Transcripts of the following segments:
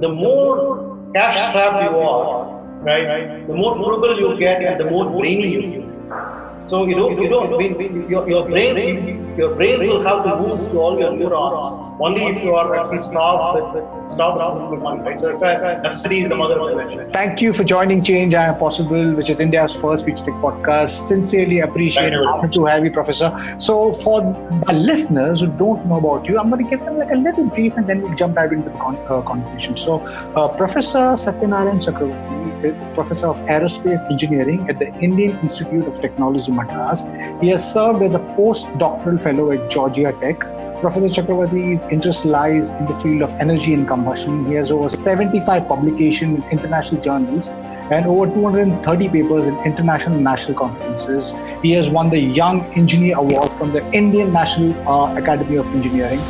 the more cash strapped you are, right, the more frugal you get and the more brainy you get. So you don't, you don't, your, your brain, your brain will have to boost all your neurons only if you are at least stopped with, stopped with right? So necessity is the mother of invention. Thank you for joining Change I Am Possible, which is India's first future tech podcast. Sincerely appreciate it. Happy to have you, Professor. So for the listeners who don't know about you, I'm going to give them like a little brief and then we'll jump right into the con- uh, conversation. So uh, Professor Satyanarayan Chakravarthy is Professor of Aerospace Engineering at the Indian Institute of Technology, Madras. He has served as a postdoctoral fellow at Georgia Tech. Professor Chakravarthy's interest lies in the field of energy and combustion. He has over 75 publications in international journals and over 230 papers in international and national conferences. He has won the Young Engineer Award from the Indian National uh, Academy of Engineering,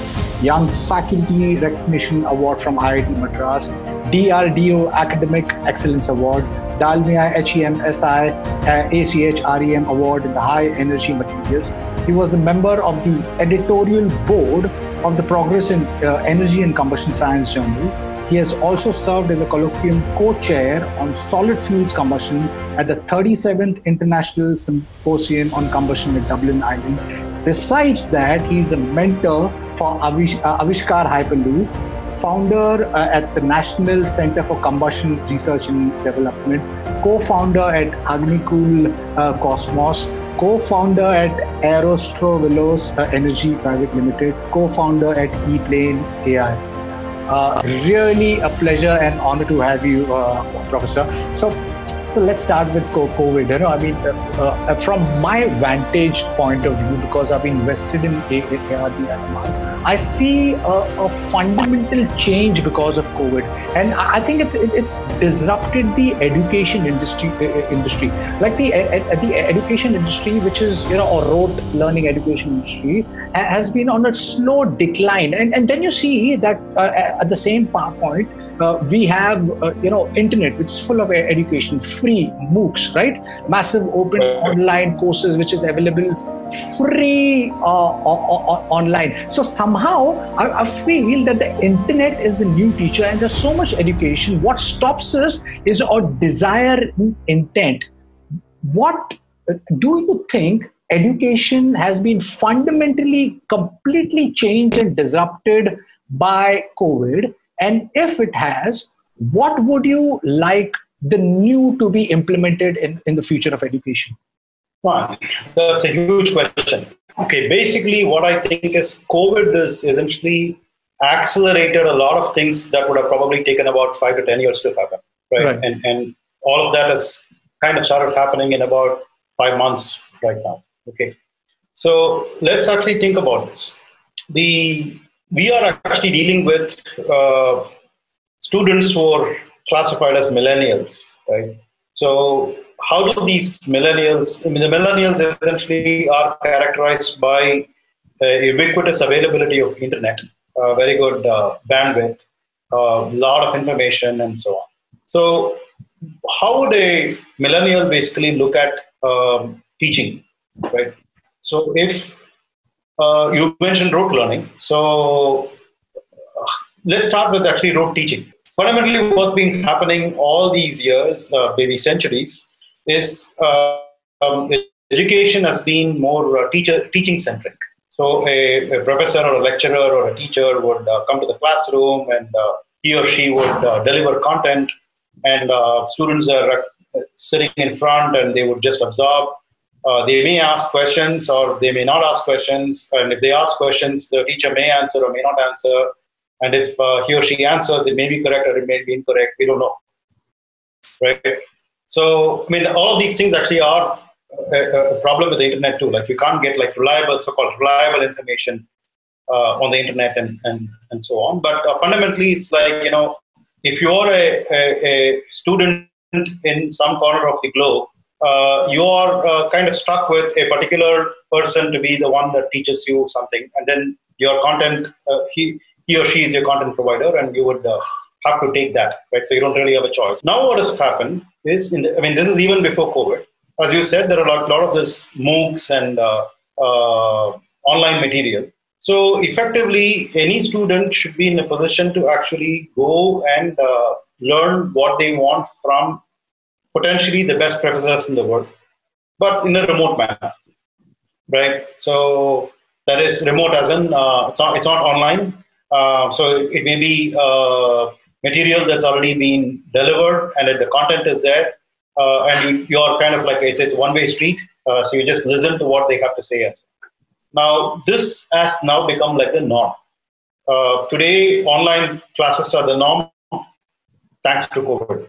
Young Faculty Recognition Award from IIT Madras, DRDO Academic Excellence Award, Dalmia HEMSI uh, ACH REM Award in the High Energy Materials. He was a member of the editorial board of the Progress in uh, Energy and Combustion Science Journal. He has also served as a colloquium co-chair on solid fuels combustion at the 37th International Symposium on Combustion at Dublin, Ireland. Besides that, he is a mentor for Avish, uh, Avishkar Hyperloop, founder uh, at the National Center for Combustion Research and Development, co-founder at Agnikul uh, Cosmos, co-founder at Aerostrovilos uh, Energy Private Limited, co-founder at ePlane AI. Uh, really a pleasure and honor to have you, uh, Professor. So, so let's start with COVID. You know, I mean, uh, uh, from my vantage point of view, because I've invested in ARD I see a, a, fundamental change because of COVID, and I think it's it's disrupted the education industry. Industry like the the education industry, which is you know a rote learning education industry, has been on a slow decline, and and then you see that uh, at the same point. Uh, we have uh, you know internet which is full of education free moocs right massive open online courses which is available free uh, online. So somehow I, I, feel that the internet is the new teacher and there's so much education. What stops us is our desire intent. What do you think education has been fundamentally, completely changed and disrupted by COVID? And if it has, what would you like the new to be implemented in, in the future of education? Fine. That's a huge question. Okay, basically, what I think is COVID has essentially accelerated a lot of things that would have probably taken about five to 10 years to happen. Right. right. And, and all of that has kind of started happening in about five months right now. Okay. So let's actually think about this. The, we are actually dealing with uh, students who are classified as millennials, right? So how do these millennials, I mean, the millennials essentially are characterized by uh, ubiquitous availability of internet, uh, very good uh, bandwidth, a uh, lot of information, and so on. So, how would a millennial basically look at um, teaching, right? So, if uh, you mentioned rote learning, so uh, let's start with actually rote teaching. Fundamentally, what's been happening all these years, maybe centuries, is uh, um, education has been more uh, teacher teaching centric. So a, a, professor or a lecturer or a teacher would uh, come to the classroom and uh, he or she would uh, deliver content, and uh, students are sitting in front and they would just absorb. They may ask questions or they may not ask questions, and if they ask questions, the teacher may answer or may not answer. And if he or she answers, it may be correct or it may be incorrect. We don't know, right? So, I mean, all of these things actually are a, a, problem with the internet too. Like you can't get like reliable, so-called reliable information uh, on the internet and, and, and so on. But uh, fundamentally, it's like, you know, if you're a, a, a student in some corner of the globe, uh, you are uh, kind of stuck with a particular person to be the one that teaches you something. And then your content, uh, he, he or she is your content provider, and you would uh, have to take that, right? So you don't really have a choice. Now, what has happened is, in the, I mean, this is even before COVID. As you said, there are a lot, lot of this MOOCs and uh, online material. So effectively, any student should be in a position to actually go and learn what they want from potentially the best professors in the world, but in a remote manner, right? So that is remote as in uh, it's not it's not online. Uh, so it may be uh, material that's already been delivered and the content is there, uh, and you, are kind of like it's, it's one way street. Uh, so you just listen to what they have to say. Now this has now become like the norm. Uh, today, online classes are the norm, thanks to COVID,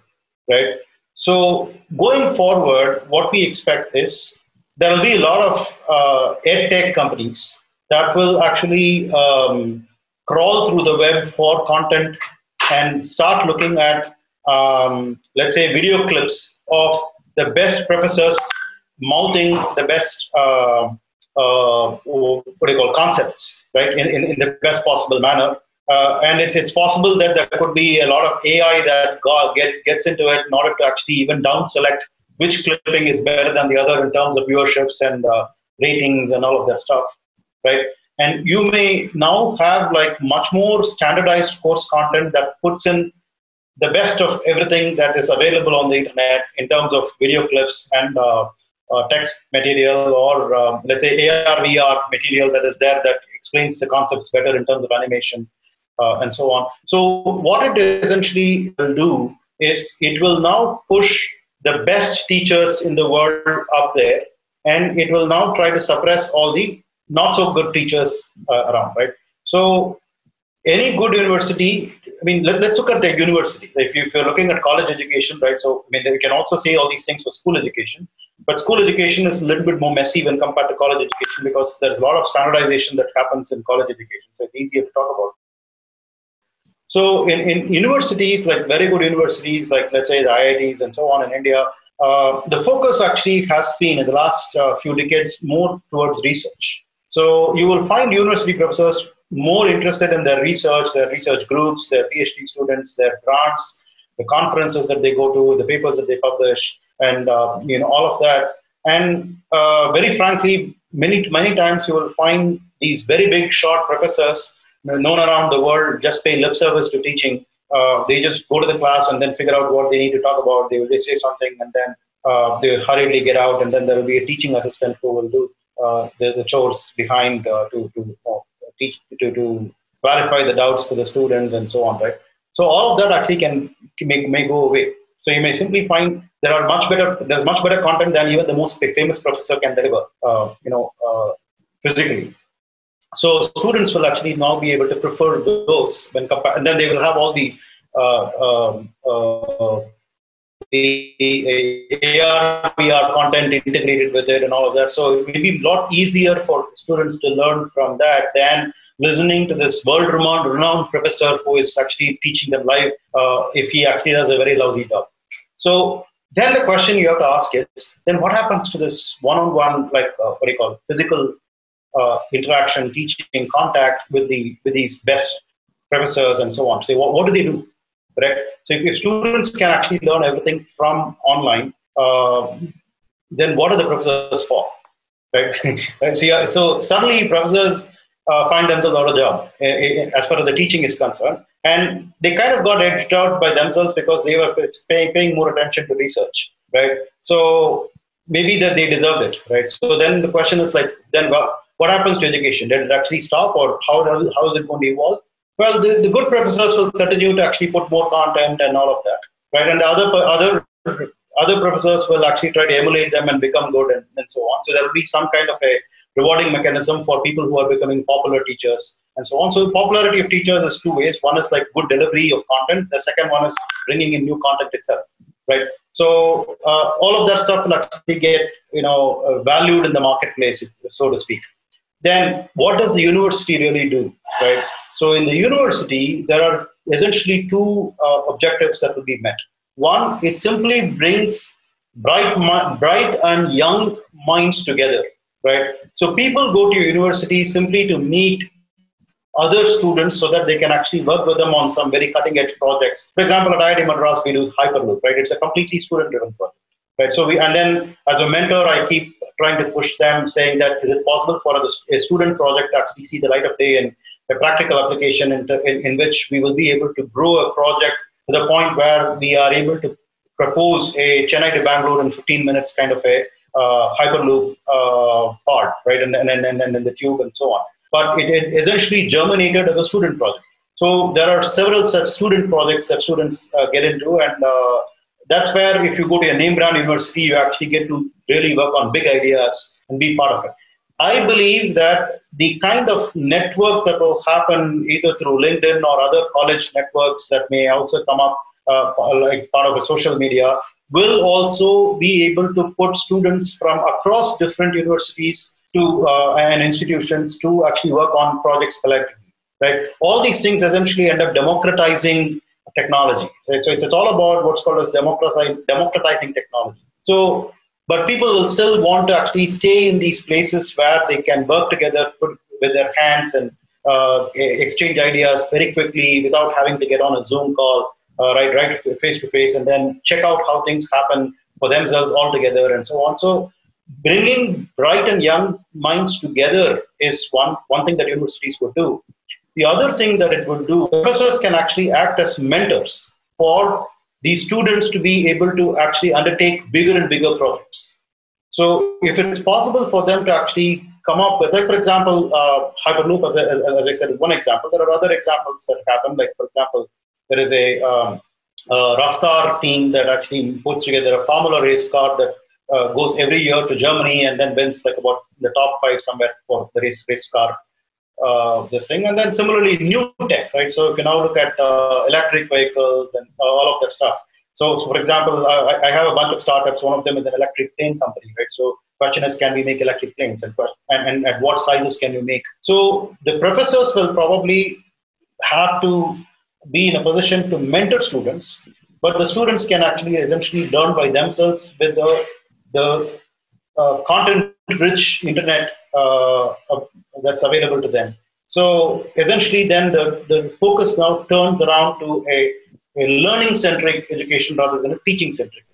right? So going forward, what we expect is there will be a lot of uh, ed tech companies that will actually um, crawl through the web for content and start looking at, um, let's say, video clips of the best professors mouthing the best, uh, uh, what do you call, concepts, right, in, in, in the best possible manner. Uh, and it's, it's possible that there could be a lot of AI that got, get, gets into it in order to actually even down select which clipping is better than the other in terms of viewerships and uh, ratings and all of that stuff, right? And you may now have like much more standardized course content that puts in the best of everything that is available on the internet in terms of video clips and uh, uh, text material or um, let's say AR, VR material that is there that explains the concepts better in terms of animation uh, and so on. So what it essentially will do is it will now push the best teachers in the world up there and it will now try to suppress all the not so good teachers uh, around, right? So any good university, I mean, let, us look at the university. If, you, are looking at college education, right? So, I mean, we can also say all these things for school education, but school education is a little bit more messy when compared to college education because there's a lot of standardization that happens in college education. So it's easier to talk about. So in, in universities, like very good universities, like let's say the IITs and so on in India, uh, the focus actually has been in the last uh, few decades more towards research. So you will find university professors more interested in their research, their research groups, their PhD students, their grants, the conferences that they go to, the papers that they publish, and uh, you know all of that. And uh, very frankly, many many times you will find these very big short professors known around the world just pay lip service to teaching. Uh, they just go to the class and then figure out what they need to talk about. They they say something and then uh, they hurriedly get out, and then there will be a teaching assistant who will do uh, the, the, chores behind uh, to to uh, teach to, to clarify the doubts for the students and so on, right? So all of that actually can, can may, may go away. So you may simply find there are much better there's much better content than even the most famous professor can deliver, uh, you know, physically. So students will actually now be able to prefer those when and then they will have all the uh, um, uh, AR, VR content integrated with it and all of that. So it will be a lot easier for students to learn from that than listening to this world-renowned renowned professor who is actually teaching them live uh, if he actually does a very lousy job. So then the question you have to ask is, then what happens to this one-on-one, like uh, what do you call physical uh, interaction, teaching, contact with the with these best professors and so on. Say, what, what do they do? Correct. So if, if students can actually learn everything from online, uh, then what are the professors for? Right. right? So, yeah, so suddenly professors uh, find themselves out of job uh, uh, as far as the teaching is concerned, and they kind of got edged out by themselves because they were paying, paying more attention to research. Right. So maybe that they deserved it. Right. So then the question is like, then well, what happens to education? Did it actually stop, or how, how is it going to evolve? Well, the, the good professors will continue to actually put more content and all of that, right? And the other other other professors will actually try to emulate them and become good and, and so on. So there will be some kind of a rewarding mechanism for people who are becoming popular teachers and so on. So the popularity of teachers is two ways. One is like good delivery of content. The second one is bringing in new content itself, right? So uh, all of that stuff will actually get you know uh, valued in the marketplace, so to speak then what does the university really do, right? So in the university, there are essentially two uh, objectives that will be met. One, it simply brings bright, bright and young minds together, right? So people go to university simply to meet other students so that they can actually work with them on some very cutting edge projects. For example, at IIT Madras, we do Hyperloop, right? It's a completely student driven project right? So we and then as a mentor, I keep trying to push them, saying that is it possible for a, student project to actually see the light of day and a practical application in, in, in which we will be able to grow a project to the point where we are able to propose a Chennai to Bangalore in 15 minutes kind of a uh, hyperloop uh, part, right, and, and, and, and, and the tube and so on. But it, it essentially germinated as a student project. So there are several such student projects that students uh, get into, and uh, that's where if you go to a name brand university, you actually get to really work on big ideas and be part of it. I believe that the kind of network that will happen either through LinkedIn or other college networks that may also come up uh, like part of a social media will also be able to put students from across different universities to uh, and institutions to actually work on projects collectively right all these things essentially end up democratizing technology. Right? So it's, it's all about what's called as democratizing democratizing technology. So but people will still want to actually stay in these places where they can work together put with their hands and uh, exchange ideas very quickly without having to get on a zoom call uh, right right face to face and then check out how things happen for themselves all together and so on. So bringing bright and young minds together is one, one thing that universities would do. The other thing that it would do, professors can actually act as mentors for these students to be able to actually undertake bigger and bigger projects. So if it's possible for them to actually come up with, like for example, uh, Hyperloop, as I, as I, said, is one example. There are other examples that happen. Like for example, there is a, um, a Raftar team that actually puts together a Formula race car that uh, goes every year to Germany and then wins like about the top five somewhere for the race race car uh, this thing. And then similarly, new tech, right? So if you now look at uh, electric vehicles and uh, all of that stuff. So, so for example, I, I, have a bunch of startups. One of them is an electric plane company, right? So question is, can we make electric planes and, and, and at what sizes can you make? So the professors will probably have to be in a position to mentor students, but the students can actually essentially learn by themselves with the the uh, content-rich internet uh, that's available to them. So essentially, then the, the focus now turns around to a, a learning-centric education rather than a teaching-centric.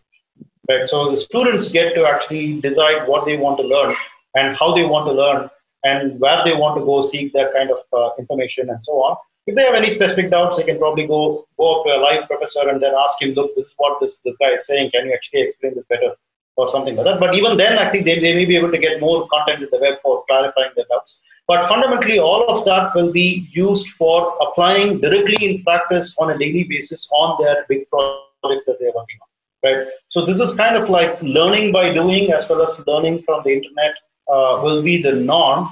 Right. So the students get to actually decide what they want to learn and how they want to learn and where they want to go seek that kind of uh, information and so on. If they have any specific doubts, they can probably go go up to a live professor and then ask him, "Look, this is what this this guy is saying. Can you actually explain this better?" Or something like that. But even then, I think they, they may be able to get more content in the web for clarifying their doubts. But fundamentally, all of that will be used for applying directly in practice on a daily basis on their big projects that they're working on. Right. So this is kind of like learning by doing as well as learning from the internet uh, will be the norm,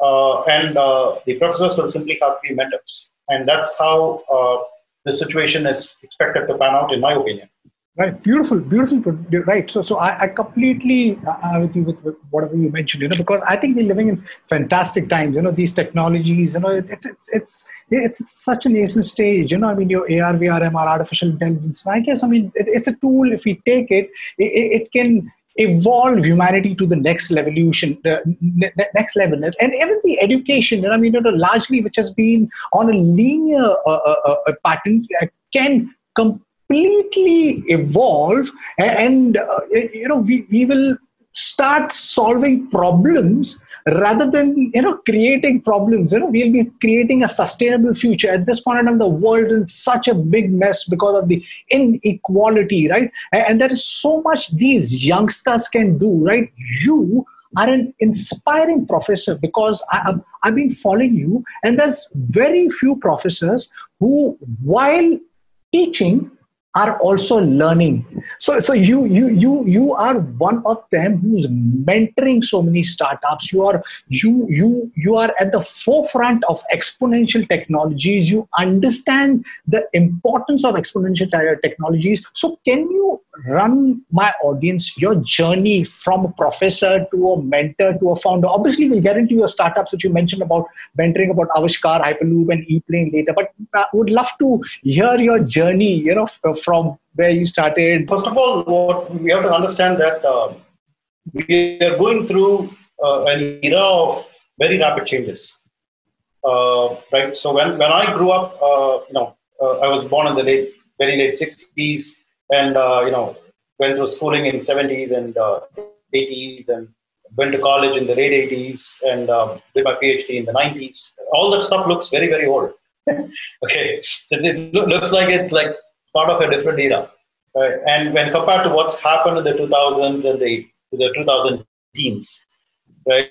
uh, and uh, the professors will simply have to be mentors, and that's how uh, the situation is expected to pan out, in my opinion. Right, beautiful, beautiful. Right. So, so I, I completely uh, with you with, whatever you mentioned. You know, because I think we're living in fantastic times. You know, these technologies. You know, it's it's it's it's such a nascent stage. You know, I mean, your AR, VR, MR, artificial intelligence. I guess, I mean, it, it's a tool. If we take it, it, it can evolve humanity to the next evolution, the next level, and even the education. You know, I mean, you know, largely which has been on a linear uh, uh, uh pattern, uh, can come completely evolve and uh, you know we, we will start solving problems rather than you know creating problems. You know we'll be creating a sustainable future. At this point in time the world is in such a big mess because of the inequality right? And there is so much these youngsters can do right? You are an inspiring professor because I, I've been following you and there's very few professors who while teaching are also learning. So so you you you you are one of them who's mentoring so many startups. You are you you you are at the forefront of exponential technologies. You understand the importance of exponential technologies. So can you run my audience your journey from a professor to a mentor to a founder obviously we'll get into your startups which you mentioned about mentoring about avishkar hyperloop and eplane later but i would love to hear your journey you know from where you started? First of all, what we have to understand that uh, we are going through uh, an era of very rapid changes. Uh, right. So when, when I grew up, uh, you know, uh, I was born in the late, very late 60s, and uh, you know, went through schooling in 70s and uh, 80s and went to college in the late 80s and um, did my PhD in the 90s. All that stuff looks very, very old. okay, so it looks like it's like part of a different era. Right? And when compared to what's happened in the 2000s and the, the 2000 teens, right?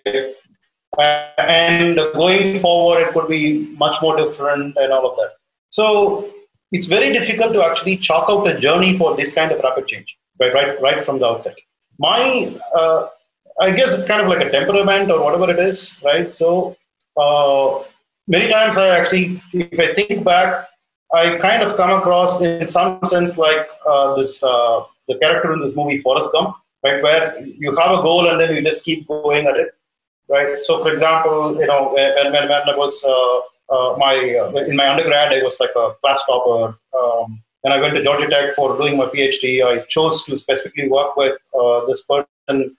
and going forward, it could be much more different and all of that. So it's very difficult to actually chalk out a journey for this kind of rapid change, right? Right, right from the outset. My, uh, I guess it's kind of like a temperament or whatever it is, right? So uh, many times I actually, if I think back, I kind of come across in some sense like uh, this uh, the character in this movie Forrest Gump, right, where you have a goal and then you just keep going at it, right? So, for example, you know, when, when, when I was uh, uh my uh, in my undergrad, I was like a class topper. Um, and I went to Georgia Tech for doing my PhD. I chose to specifically work with uh, this person,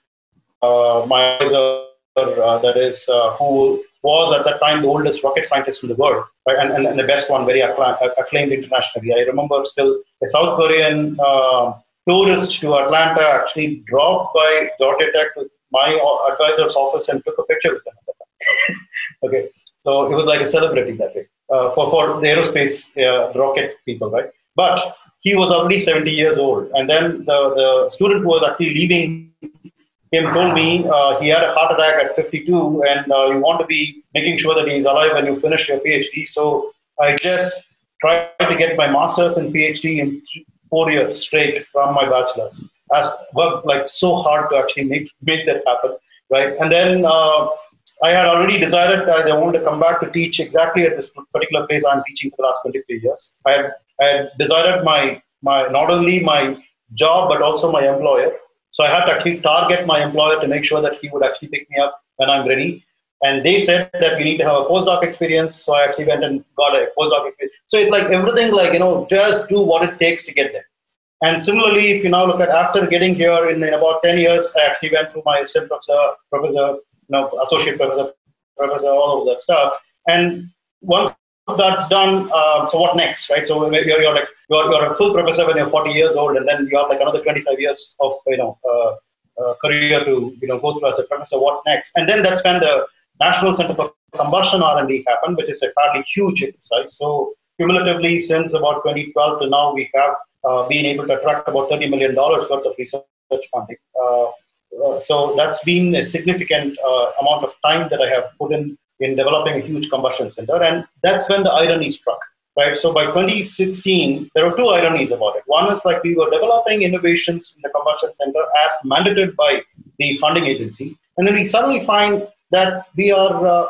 my advisor, that is who was at that time the oldest rocket scientist in the world, right? and, and, and the best one, very acclaimed internationally. I remember still a South Korean uh, tourist to Atlanta actually dropped by Georgia Tech with my advisor's office and took a picture with him. okay, so it was like a celebrity that way uh, for, for the aerospace uh, rocket people, right? But he was already 70 years old. And then the, the student who was actually leaving him told me uh, he had a heart attack at 52 and uh, you want to be making sure that he's alive when you finish your PhD. So I just tried to get my master's and PhD in four years straight from my bachelor's. I worked like so hard to actually make make that happen, right? And then uh, I had already decided that I wanted to come back to teach exactly at this particular place I'm teaching for the last 23 years. I had, I had decided my my not only my job but also my employer so I had to actually target my employer to make sure that he would actually pick me up when I'm ready. And they said that we need to have a postdoc experience. So I actually went and got a postdoc experience. So it's like everything, like, you know, just do what it takes to get there. And similarly, if you now look at after getting here in, in about 10 years, I actually went through my assistant professor, professor, know, associate professor, professor, all of that stuff. And once that's done, uh, so what next, right? So you're, you're like you're, you're a full professor when you're 40 years old, and then you have like another 25 years of you know uh, uh, career to you know go through as a professor. What next? And then that's when the National Center for Combustion R&D happened, which is a fairly huge exercise. So cumulatively, since about 2012 to now, we have uh, been able to attract about 30 million dollars worth of research funding. Uh, uh, so that's been a significant amount of time that I have put in in developing a huge combustion center. And that's when the irony struck, right? So by 2016, there were two ironies about it. One is like we were developing innovations in the combustion center as mandated by the funding agency. And then we suddenly find that we are uh,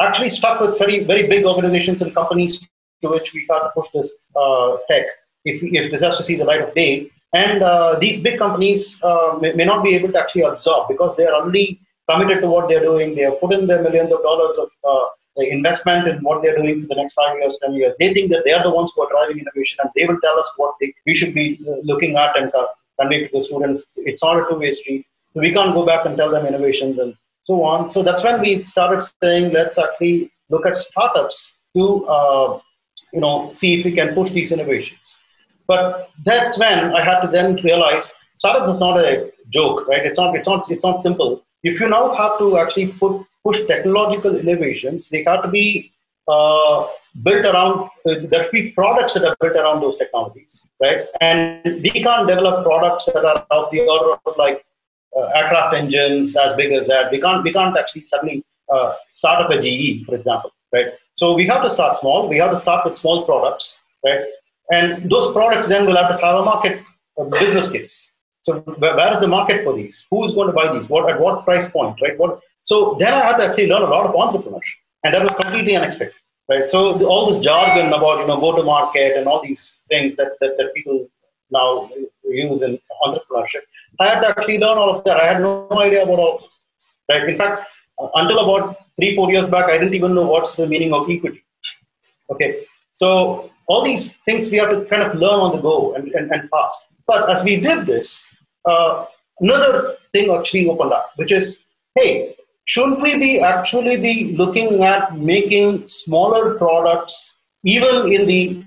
actually stuck with very, very big organizations and companies to which we to push this uh, tech if, if this has to see the light of day. And uh, these big companies uh, may, may, not be able to actually absorb because they are already committed to what they're doing. They have put in their millions of dollars of uh, investment in what they're doing for the next five years, ten years. They think that they are the ones who are driving innovation, and they will tell us what they, we should be uh, looking at and convey to the students. It's not a two-way street. So we can't go back and tell them innovations and so on. So that's when we started saying, let's actually look at startups to, uh, you know, see if we can push these innovations. But that's when I had to then realize startups is not a joke, right? It's not, it's not, it's not simple if you now have to actually put, push technological innovations, they have to be uh, built around, uh, there should be products that are built around those technologies, right? And we can't develop products that are of the order of like uh, aircraft engines as big as that. We can't, we can't actually suddenly uh, start up a GE, for example, right? So we have to start small. We have to start with small products, right? And those products then will have to have a market a business case, so where is the market for these? Who's going to buy these? What at what price point, right? What? So then I had to actually learn a lot of entrepreneurship, and that was completely unexpected, right? So the, all this jargon about you know go to market and all these things that, that that people now use in entrepreneurship, I had to actually learn all of that. I had no idea about all of this, right? In fact, uh, until about three four years back, I didn't even know what's the meaning of equity. Okay, so all these things we have to kind of learn on the go and, and, and fast. But as we did this, uh, another thing actually opened up, which is, hey, shouldn't we be actually be looking at making smaller products even in the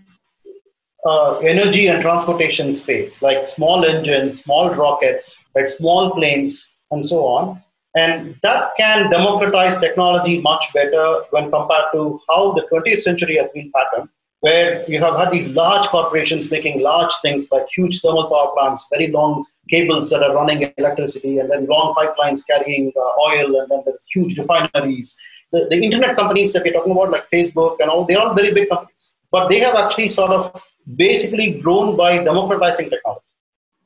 uh, energy and transportation space, like small engines, small rockets, like small planes, and so on. And that can democratize technology much better when compared to how the 20th century has been patterned, where you have had these large corporations making large things like huge thermal power plants, very long cables that are running electricity, and then long pipelines carrying uh, oil, and then there's huge refineries. The, the internet companies that we're talking about, like Facebook and all, they're all very big companies. But they have actually sort of basically grown by democratizing technology.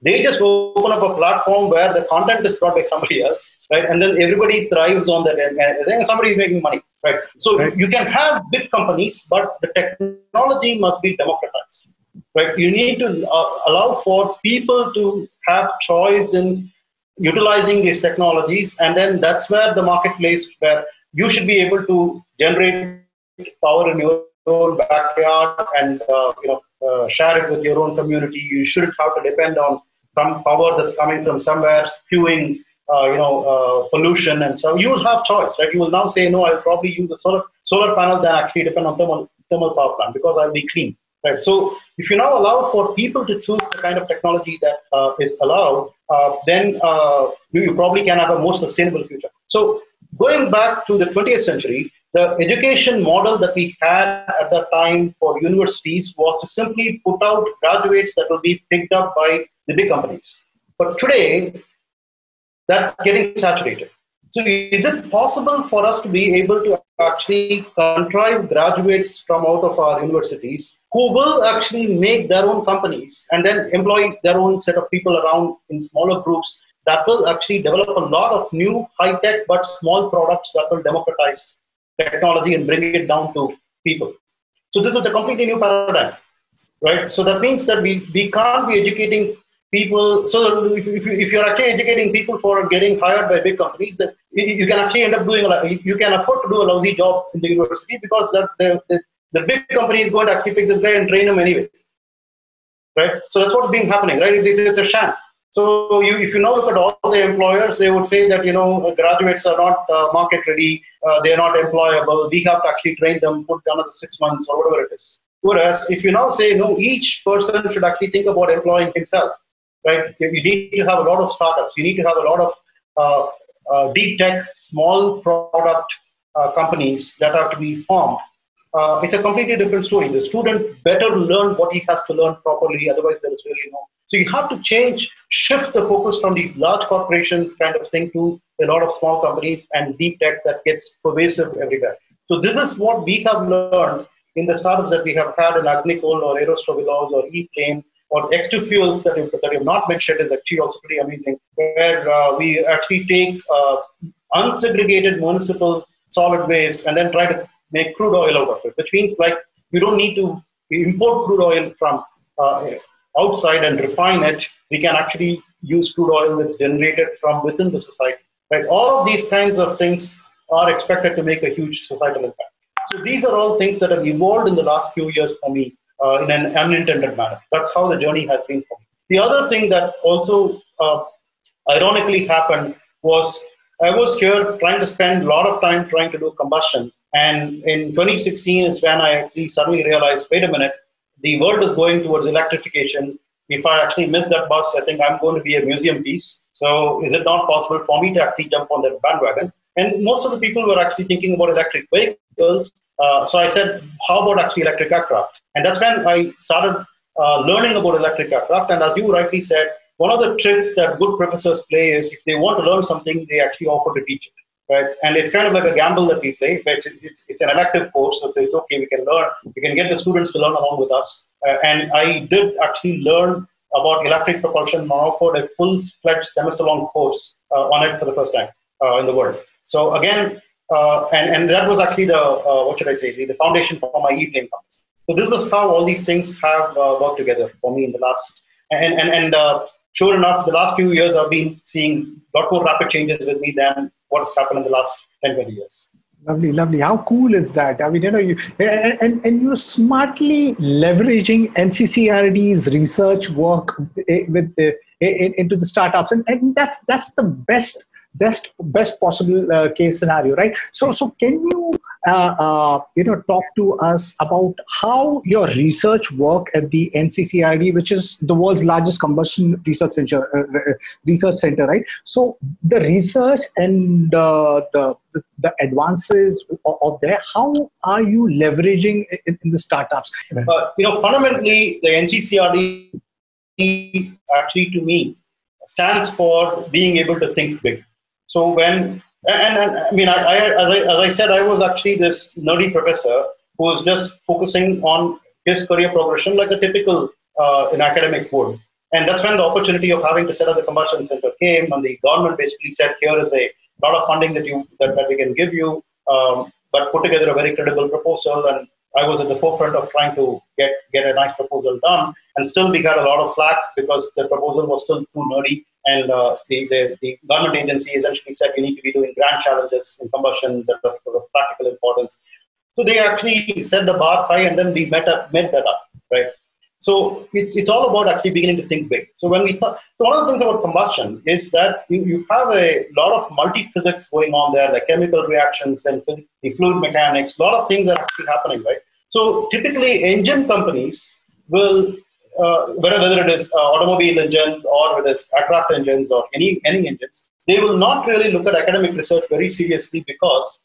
They just open up a platform where the content is brought by somebody else, right? And then everybody thrives on that, and, and somebody is making money, right? So right. you can have big companies, but the technology must be democratized, right? You need to uh, allow for people to have choice in utilizing these technologies, and then that's where the marketplace, where you should be able to generate power in your own backyard and uh, you know uh, share it with your own community. You shouldn't have to depend on some power that's coming from somewhere spewing uh, you know uh, pollution and so you will have choice right? You will now say no i'll probably use a solar solar panel than actually depend on thermal thermal power plant because i'll be clean right? So if you now allow for people to choose the kind of technology that uh, is allowed uh, then uh, you probably can have a more sustainable future. So going back to the 20th century the education model that we had at that time for universities was to simply put out graduates that will be picked up by the big companies. But today, that's getting saturated. So, is it possible for us to be able to actually contrive graduates from out of our universities who will actually make their own companies and then employ their own set of people around in smaller groups that will actually develop a lot of new high tech but small products that will democratize technology and bring it down to people. So this is a completely new paradigm, right? So that means that we, we can't be educating people. So if, if, if you're actually educating people for getting hired by big companies, then you can actually end up doing a, you can afford to do a lousy job in the university because that the, the, the big company is going to actually pick this guy and train him anyway, right? So that's what's being happening, right? It's, it's a sham. So you, if you now look at all the employers, they would say that you know graduates are not uh, market ready, uh, they are not employable. We have to actually train them, put them another six months or whatever it is. Whereas if you now say no, each person should actually think about employing himself, right? You need to have a lot of startups. You need to have a lot of uh, uh deep tech, small product uh, companies that have to be formed uh, it's a completely different story. The student better learn what he has to learn properly, otherwise, there is really no. So you have to change, shift the focus from these large corporations kind of thing to a lot of small companies and deep tech that gets pervasive everywhere. So this is what we have learned in the startups that we have had in Agnikul or Aerostrovilos or E-Plane or X2 Fuels that, you, that you have not mentioned is actually also pretty amazing, where uh, we actually take uh, unsegregated municipal solid waste and then try to make crude oil out of it, which means like you don't need to import crude oil from uh, outside and refine it. We can actually use crude oil that's generated from within the society. Right? All of these kinds of things are expected to make a huge societal impact. So these are all things that have evolved in the last few years for me uh, in an unintended manner. That's how the journey has been for me. The other thing that also uh, ironically happened was I was here trying to spend a lot of time trying to do combustion and in 2016 is when I actually suddenly realized, wait a minute, the world is going towards electrification. If I actually miss that bus, I think I'm going to be a museum piece. So is it not possible for me to actually jump on that bandwagon? And most of the people were actually thinking about electric vehicles. Uh, so I said, how about actually electric aircraft? And that's when I started uh, learning about electric aircraft. And as you rightly said, one of the tricks that good professors play is if they want to learn something, they actually offer to teach it right? And it's kind of like a gamble that we play. It's, it's, it's an elective course, so it's okay. We can learn. We can get the students to learn along with us. Uh, and I did actually learn about electric propulsion monocored a full-fledged semester-long course uh, on it for the first time uh, in the world. So again, uh, and, and that was actually the, uh, what should I say, the, foundation for my company. So this is how all these things have uh, worked together for me in the last, and, and, and sure enough, the last few years I've been seeing a lot more rapid changes with me than what has happened in the last 10, 20 years. Lovely, lovely. How cool is that? I mean, you know, you and, and you're smartly leveraging NCCRD's research work with the, into the startups, and, and that's that's the best best best possible uh, case scenario, right? So so can you uh, uh, you know talk to us about how your research work at the NCCRD, which is the world's largest combustion research center, uh, research center, right? So the research and the the advances of there, how are you leveraging in, in the startups? Uh, you know, fundamentally, the NCCRD actually to me stands for being able to think big. So when and, and I mean, I, I, as, I, as I said, I was actually this nerdy professor who was just focusing on his career progression like a typical uh, in academic would. And that's when the opportunity of having to set up the combustion center came, and the government basically said, "Here is a lot of funding that you that, that we can give you, um, but put together a very credible proposal." And I was at the forefront of trying to get get a nice proposal done, and still we got a lot of flack because the proposal was still too nerdy and uh, the, the, the, government agency essentially said you need to be doing grand challenges in combustion that are of practical importance. So they actually set the bar high and then we met, up, met that up, right? So it's, it's all about actually beginning to think big. So when we thought, so one of the things about combustion is that you, you have a lot of multi-physics going on there, like chemical reactions, then the fluid mechanics, a lot of things are actually happening, right? So typically engine companies will uh, whether it is uh, automobile engines or whether it's aircraft engines or any, any engines, they will not really look at academic research very seriously because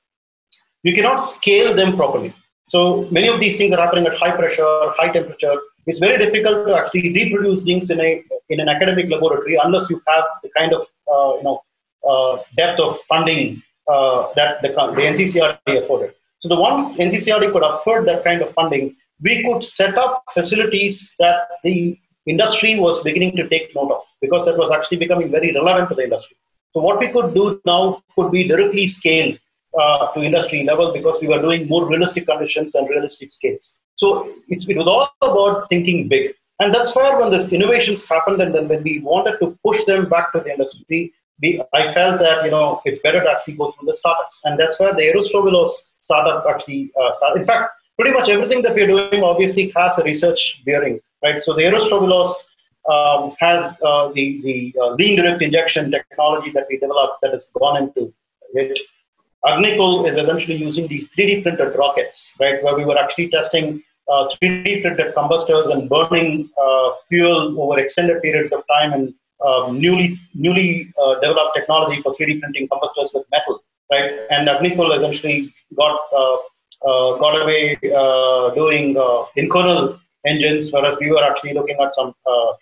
you cannot scale them properly. So many of these things are happening at high pressure, high temperature. It's very difficult to actually reproduce things in a in an academic laboratory unless you have the kind of uh, you know uh, depth of funding uh, that the, the NCCRD afforded. So the ones NCCRD could afford that kind of funding, we could set up facilities that the industry was beginning to take note of because that was actually becoming very relevant to the industry. So what we could do now could be directly scaled uh, to industry level because we were doing more realistic conditions and realistic scales. So it was all about thinking big. And that's where when these innovations happened and then when we wanted to push them back to the industry, we, I felt that, you know, it's better to actually go through the startups. And that's where the Aerostrovilos startup actually uh, started. In fact, pretty much everything that we're doing obviously has a research bearing, right? So the Aerostrovilos um, has uh, the, the uh, lean direct injection technology that we developed that has gone into it. Agnikul is essentially using these 3D printed rockets, right, where we were actually testing uh, 3D printed combustors and burning uh, fuel over extended periods of time and um, newly newly uh, developed technology for 3D printing combustors with metal, right? And Agnikul essentially got uh, uh, got away uh, doing uh, in-kernel engines, whereas we were actually looking at some uh,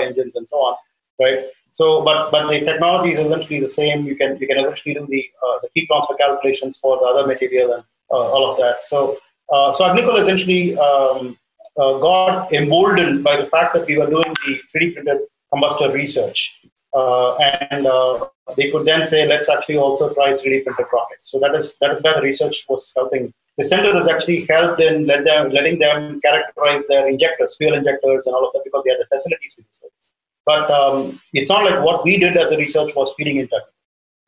engines and so on, right? So, but but the technology is essentially the same. You can you can essentially do the uh, the heat transfer calculations for the other material and uh, all of that. So, uh, so Agnikul essentially um, uh, got emboldened by the fact that we were doing the 3D printed combustor research, and they could then say, let's actually also try 3D printed rockets. So that is that is where the research was helping the center has actually helped in let them, letting them characterize their injectors, fuel injectors, and all of that because they had the facilities to do so. But um, it's not like what we did as a research was feeding into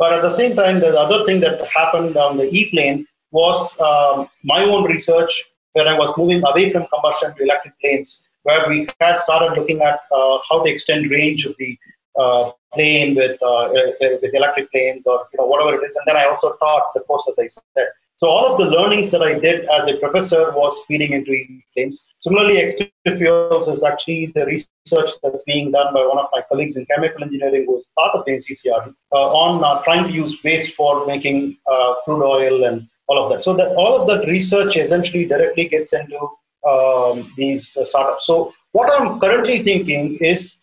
But at the same time, the other thing that happened on the E plane was um, my own research where I was moving away from combustion to electric planes, where we had started looking at uh, how to extend range of the uh, plane with uh, with electric planes or you know whatever it is. And then I also taught the course, as I said. So all of the learnings that I did as a professor was feeding into e-planes. Similarly, extractive fuels is actually the research that's being done by one of my colleagues in chemical engineering who is part of the NCCRD uh, on uh, trying to use waste for making uh, crude oil and all of that. So that all of that research essentially directly gets into um, these uh, startups. So what I'm currently thinking is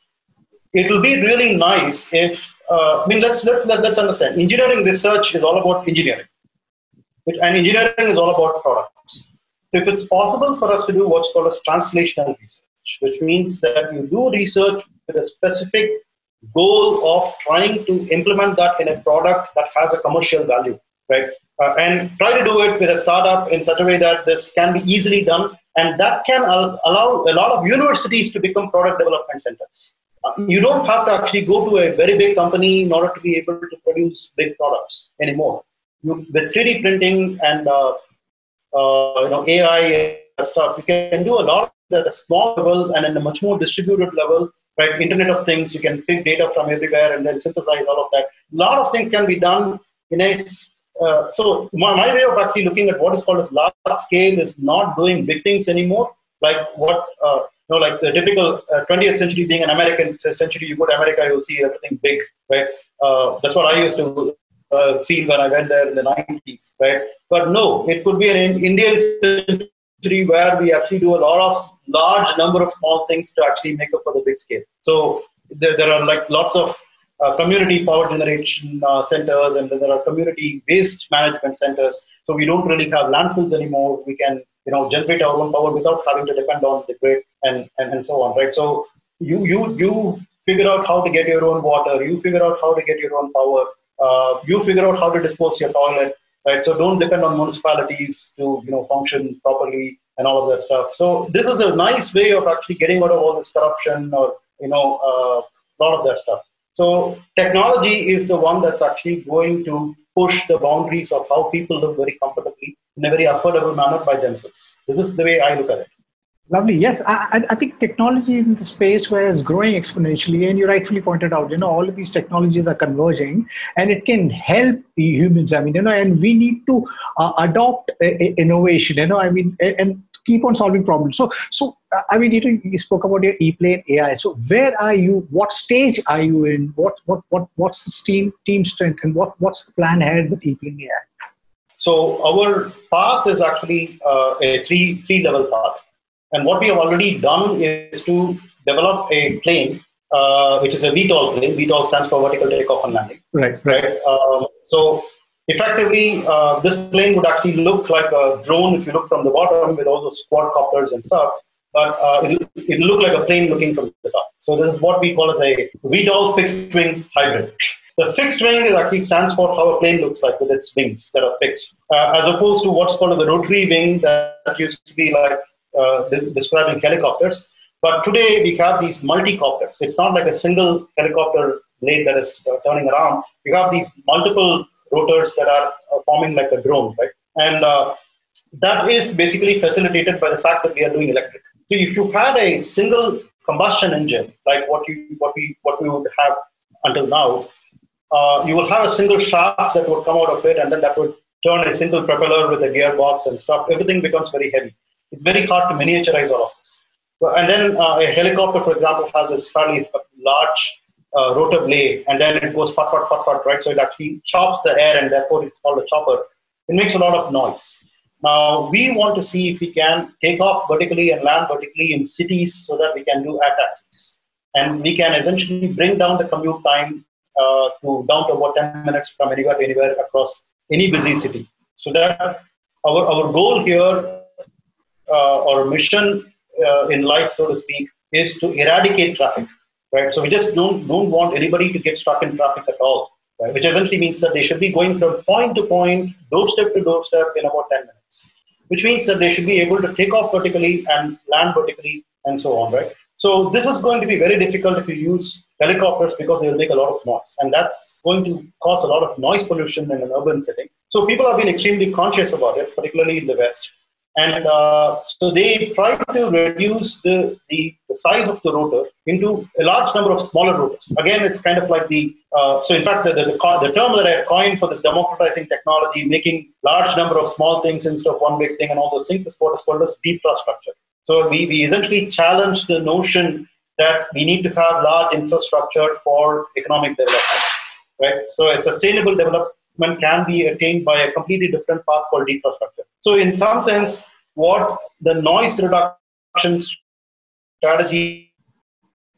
it will be really nice if uh, I mean let's let's let's understand engineering research is all about engineering which, and engineering is all about products. So if it's possible for us to do what's called as translational research, which means that you do research with a specific goal of trying to implement that in a product that has a commercial value, right? Uh, and try to do it with a startup in such a way that this can be easily done, and that can al- allow a lot of universities to become product development centers. Uh, you don't have to actually go to a very big company in order to be able to produce big products anymore you, with 3D printing and uh, uh, you know AI stuff, you can do a lot at a small level and at a much more distributed level right? Internet of Things, you can pick data from everywhere and then synthesize all of that. A lot of things can be done in a uh, so my, my, way of actually looking at what is called a large scale is not doing big things anymore, like what uh, you know, like the typical uh, 20th century being an American century. You go to America, you'll see everything big, right? Uh, that's what I used to uh, feel when I went there in the 90s, right? But no, it could be an Indian century where we actually do a lot of large number of small things to actually make up for the big scale. So there, there are like lots of uh, community power generation uh, centers and then there are community waste management centers. So we don't really have landfills anymore. We can you know generate our own power without having to depend on the grid and, and, and so on, right? So you you you figure out how to get your own water. You figure out how to get your own power. Uh, you figure out how to dispose your toilet, right? So don't depend on municipalities to you know function properly and all of that stuff. So this is a nice way of actually getting out of all this corruption or you know a uh, lot of that stuff. So technology is the one that's actually going to push the boundaries of how people live very comfortably in a very affordable manner by themselves. This is the way I look at it. Lovely. Yes, I, I think technology in the space where it's growing exponentially, and you rightfully pointed out, you know, all of these technologies are converging, and it can help the humans. I mean, you know, and we need to uh, adopt a, a innovation. You know, I mean, and keep on solving problems. So, so uh, I mean, you, you spoke about your ePlane AI. So, where are you? What stage are you in? What what what what's the team team strength, and what what's the plan ahead with ePlane AI? So, our path is actually uh, a three three level path. And what we have already done is to develop a plane, uh, which is a VTOL plane. VTOL stands for vertical takeoff and landing. Right. Right. Um, so effectively, uh, this plane would actually look like a drone if you look from the bottom with all those quadcopters and stuff. But uh, it'll, it'll look like a plane looking from the top. So this is what we call as a VTOL fixed wing hybrid. The fixed wing is actually stands for how a plane looks like with its wings that are fixed, uh, as opposed to what's called the rotary wing that used to be like uh, describing helicopters. But today we have these multi-copters. It's not like a single helicopter blade that is uh, turning around. You have these multiple rotors that are uh, forming like a drone, right? And uh, that is basically facilitated by the fact that we are doing electric. So if you had a single combustion engine, like what you what we what we would have until now, uh, you will have a single shaft that would come out of it, and then that would turn a single propeller with a gearbox and stuff. Everything becomes very heavy it's very hard to miniaturize all of this. And then uh, a helicopter, for example, has this fairly large uh, rotor blade, and then it goes fat, fat, fat, fat, right? So it actually chops the air, and therefore it's called a chopper. It makes a lot of noise. Now, we want to see if we can take off vertically and land vertically in cities so that we can do air taxis. And we can essentially bring down the commute time uh, to down to about 10 minutes from anywhere to anywhere across any busy city. So that our, our goal here uh, or mission uh, in life, so to speak, is to eradicate traffic, right? So we just don't don't want anybody to get stuck in traffic at all, right? Which essentially means that they should be going from point to point, doorstep to doorstep in about 10 minutes, which means that they should be able to take off vertically and land vertically and so on, right? So this is going to be very difficult if you use helicopters because they will make a lot of noise, and that's going to cause a lot of noise pollution in an urban setting. So people have been extremely conscious about it, particularly in the West. And uh, so they try to reduce the, the, the, size of the rotor into a large number of smaller rotors. Again, it's kind of like the, uh, so in fact, the, the, the, term that I coined for this democratizing technology, making large number of small things instead of one big thing and all those things is what is called as defrastructure. So we, we essentially challenge the notion that we need to have large infrastructure for economic development, right? So a sustainable development can be attained by a completely different path called defrastructure. So, in some sense, what the noise reduction strategy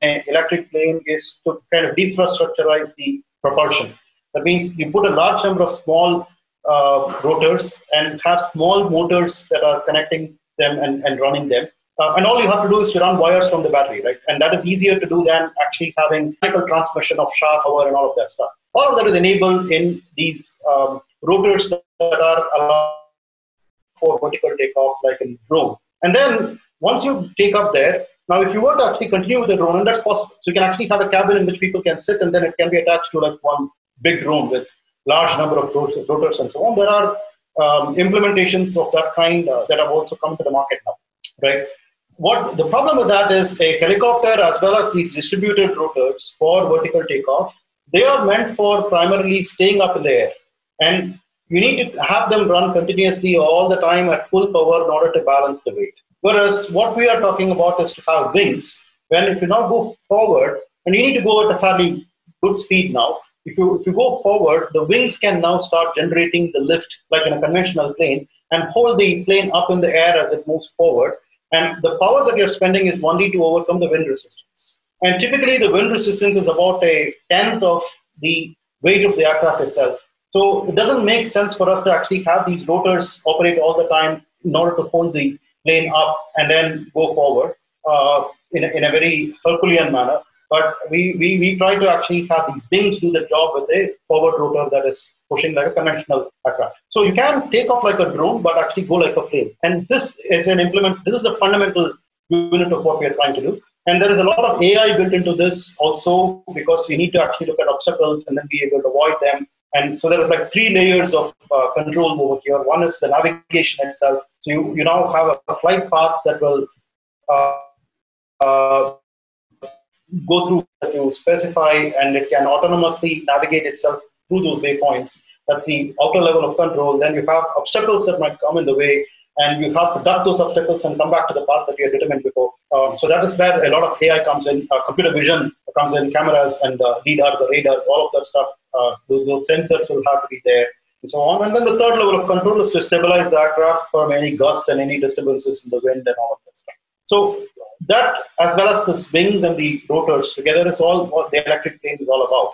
in electric plane is to kind of defrastructurize the propulsion. That means you put a large number of small uh, rotors and have small motors that are connecting them and, and running them. Uh, and all you have to do is to run wires from the battery, right? And that is easier to do than actually having mechanical transmission of shaft power and all of that stuff. All of that is enabled in these um, rotors that are allowed for vertical takeoff like in drone. And then once you take up there, now if you were to actually continue with the drone, and that's possible. So you can actually have a cabin in which people can sit and then it can be attached to like one big drone with large number of rotors and so on. There are um, implementations of that kind uh, that have also come to the market now, right? what the problem with that is a helicopter as well as these distributed rotors for vertical takeoff, they are meant for primarily staying up in the air. And you need to have them run continuously all the time at full power in order to balance the weight. Whereas what we are talking about is to have wings. When if you now go forward, and you need to go at a fairly good speed now, if you, if you go forward, the wings can now start generating the lift like in a conventional plane and hold the plane up in the air as it moves forward. And the power that you're spending is only to overcome the wind resistance. And typically, the wind resistance is about a tenth of the weight of the aircraft itself. So it doesn't make sense for us to actually have these rotors operate all the time in order to hold the plane up and then go forward uh, in, a, in a very Herculean manner. But we, we, we try to actually have these wings do the job with a forward rotor that is pushing like a conventional aircraft. So you can take off like a drone, but actually go like a plane. And this is an implement, this is the fundamental unit of what we are trying to do. And there is a lot of AI built into this also because we need to actually look at obstacles and then be able to avoid them. And so there is like three layers of uh, control over here. One is the navigation itself. So you, you now have a, a flight path that will uh, uh, go through that you specify and it can autonomously navigate itself through those waypoints. That's the outer level of control. Then you have obstacles that might come in the way and you have to duck those obstacles and come back to the path that you had determined before. Um, so that is where a lot of AI comes in, uh, computer vision comes in, cameras and uh, lidars, or radars, all of that stuff. Uh, those, those, sensors will have to be there, and so on. And then the third level of control is to stabilize the aircraft from any gusts and any disturbances in the wind and all of that stuff. So that, as well as the wings and the rotors together, is all what the electric plane is all about.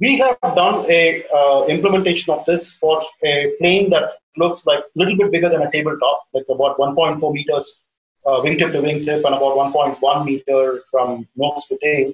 We have done a uh, implementation of this for a plane that looks like a little bit bigger than a tabletop, like about 1.4 meters uh, wingtip to wingtip and about 1.1 meter from nose to tail,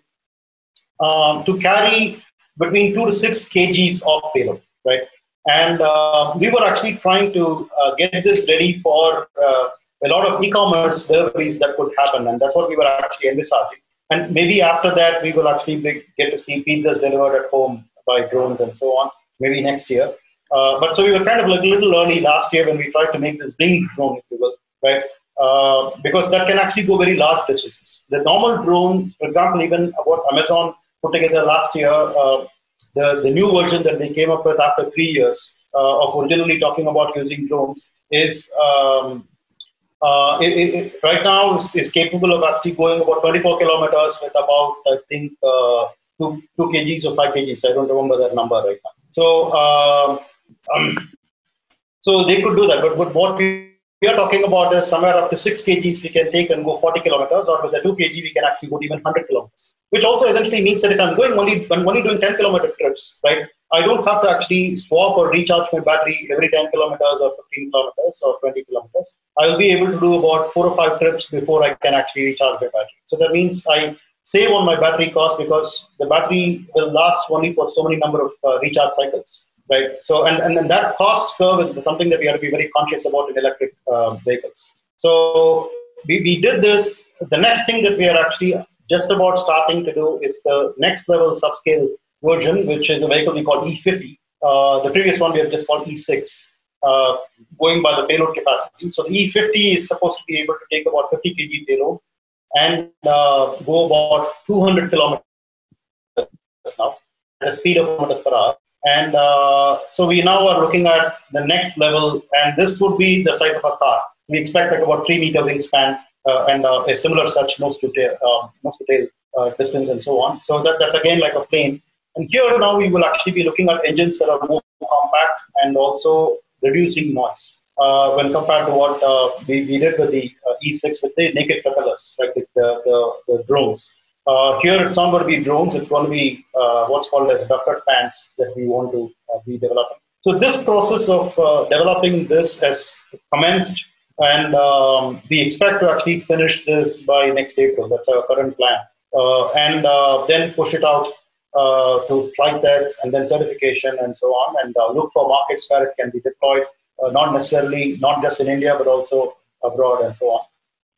um, to carry between two to six kgs of payload, right? And uh, we were actually trying to uh, get this ready for uh, a lot of e-commerce deliveries that could happen, and that's what we were actually envisaging. And maybe after that, we will actually get to see pizzas delivered at home by drones and so on, maybe next year. Uh, but so we were kind of like a little early last year when we tried to make this big drone, if you will, right? Uh, because that can actually go very large distances. The normal drone, for example, even what Amazon put together last year, uh, the, the new version that they came up with after three years uh, of originally talking about using drones is um, uh, it, it, right now is, is, capable of actually going about 24 kilometers with about, I think, uh, two, two kgs or five kgs. I don't remember that number right now. So, um, um, so they could do that. But, but what we, we are talking about is somewhere up to six kgs we can take and go 40 kilometers, or with a two kg we can actually go even 100 kilometers. Which also essentially means that if I'm going only, I'm only doing 10 kilometer trips, right? I don't have to actually swap or recharge my battery every 10 kilometers or 15 kilometers or 20 kilometers. I'll be able to do about four or five trips before I can actually recharge my battery. So that means I save on my battery cost because the battery will last only for so many number of uh, recharge cycles, right? So and, and, and that cost curve is something that we have to be very conscious about in electric uh, vehicles. So we, we did this. The next thing that we are actually just about starting to do is the next level subscale version, which is a vehicle we call E50. Uh, the previous one we have just called E6, uh, going by the payload capacity. So the E50 is supposed to be able to take about 50 kg payload and uh, go about 200 kilometers now at a speed of kilometers per hour. And uh, so we now are looking at the next level, and this would be the size of a car. We expect like about three meter wingspan uh, and uh, a similar such nose to tail, nose to tail distance and so on. So that, that's again like a plane and here now we will actually be looking at engines that are more compact and also reducing noise uh, when compared to what uh, we, we, did with the uh, E6 with the naked propellers, like the, the, the drones. Uh, here it's not going to be drones, it's going to be uh, what's called as ducted fans that we want to uh, be developing. So this process of developing this has commenced and um, we expect to actually finish this by next April. That's our current plan. and then push it out uh, to flight tests and then certification and so on, and uh, look for markets where it can be deployed, uh, not necessarily not just in India but also abroad and so on.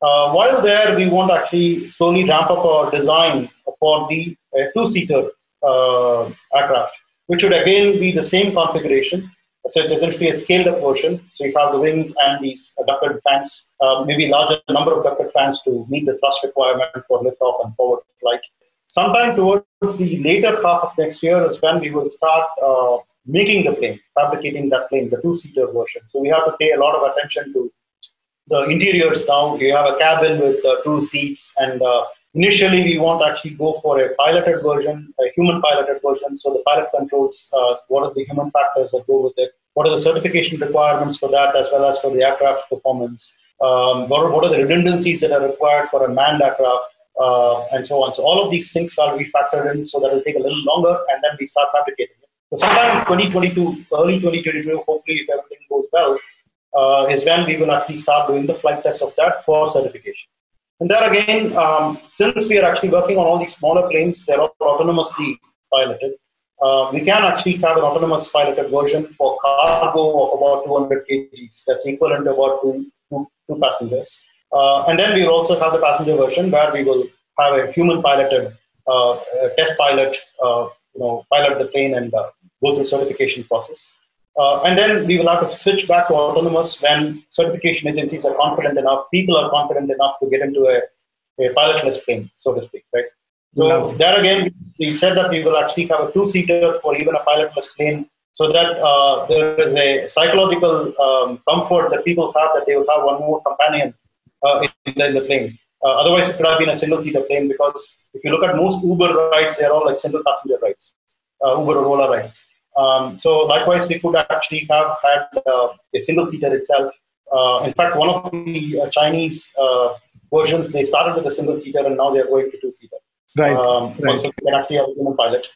Uh, while there, we want to actually slowly ramp up our design for the two-seater uh, aircraft, which would again be the same configuration. So it's essentially a scaled up version. So you have the wings and these ducted fans, uh, maybe larger number of ducted fans to meet the thrust requirement for liftoff and forward flight. Sometime towards the later half of next year is when we will start uh, making the plane, fabricating that plane, the two-seater version. So we have to pay a lot of attention to the interiors now. You have a cabin with uh, two seats, and uh, initially we want to actually go for a piloted version, a human piloted version. So the pilot controls uh, what are the human factors that go with it, what are the certification requirements for that, as well as for the aircraft performance. Um, what, are, what are the redundancies that are required for a manned aircraft? Uh, and so on. So all of these things are we factored in, so that will take a little longer, and then we start fabricating it. So sometime in 2022, early 2022, hopefully if everything goes well, uh, is when we will actually start doing the flight test of that for certification. And there again, um, since we are actually working on all these smaller planes, they're all autonomously piloted. Uh, we can actually have an autonomous piloted version for cargo of about 200 kgs. That's equivalent to about two, two, two passengers. Uh, and then we will also have the passenger version where we will have a human piloted uh, test pilot, uh, you know, pilot the plane and uh, go through certification process. Uh, and then we will have to switch back to autonomous when certification agencies are confident enough, people are confident enough to get into a, a pilotless plane, so to speak, right? So no. there again, we said that we will actually have a two-seater for even a pilotless plane, so that uh, there is a psychological um, comfort that people have that they will have one more companion uh, in, the, in, the, plane. Uh, otherwise, it could have been a single-seater plane because if you look at most Uber rides, they are all like single-passenger rides, uh, Uber or Ola rides. Um, so likewise, we could actually have had uh, a single seater itself. Uh, in fact, one of the uh, Chinese uh, versions, they started with a single seater and now they're going to two seater. Right. Um, right. So we can actually have a human pilot.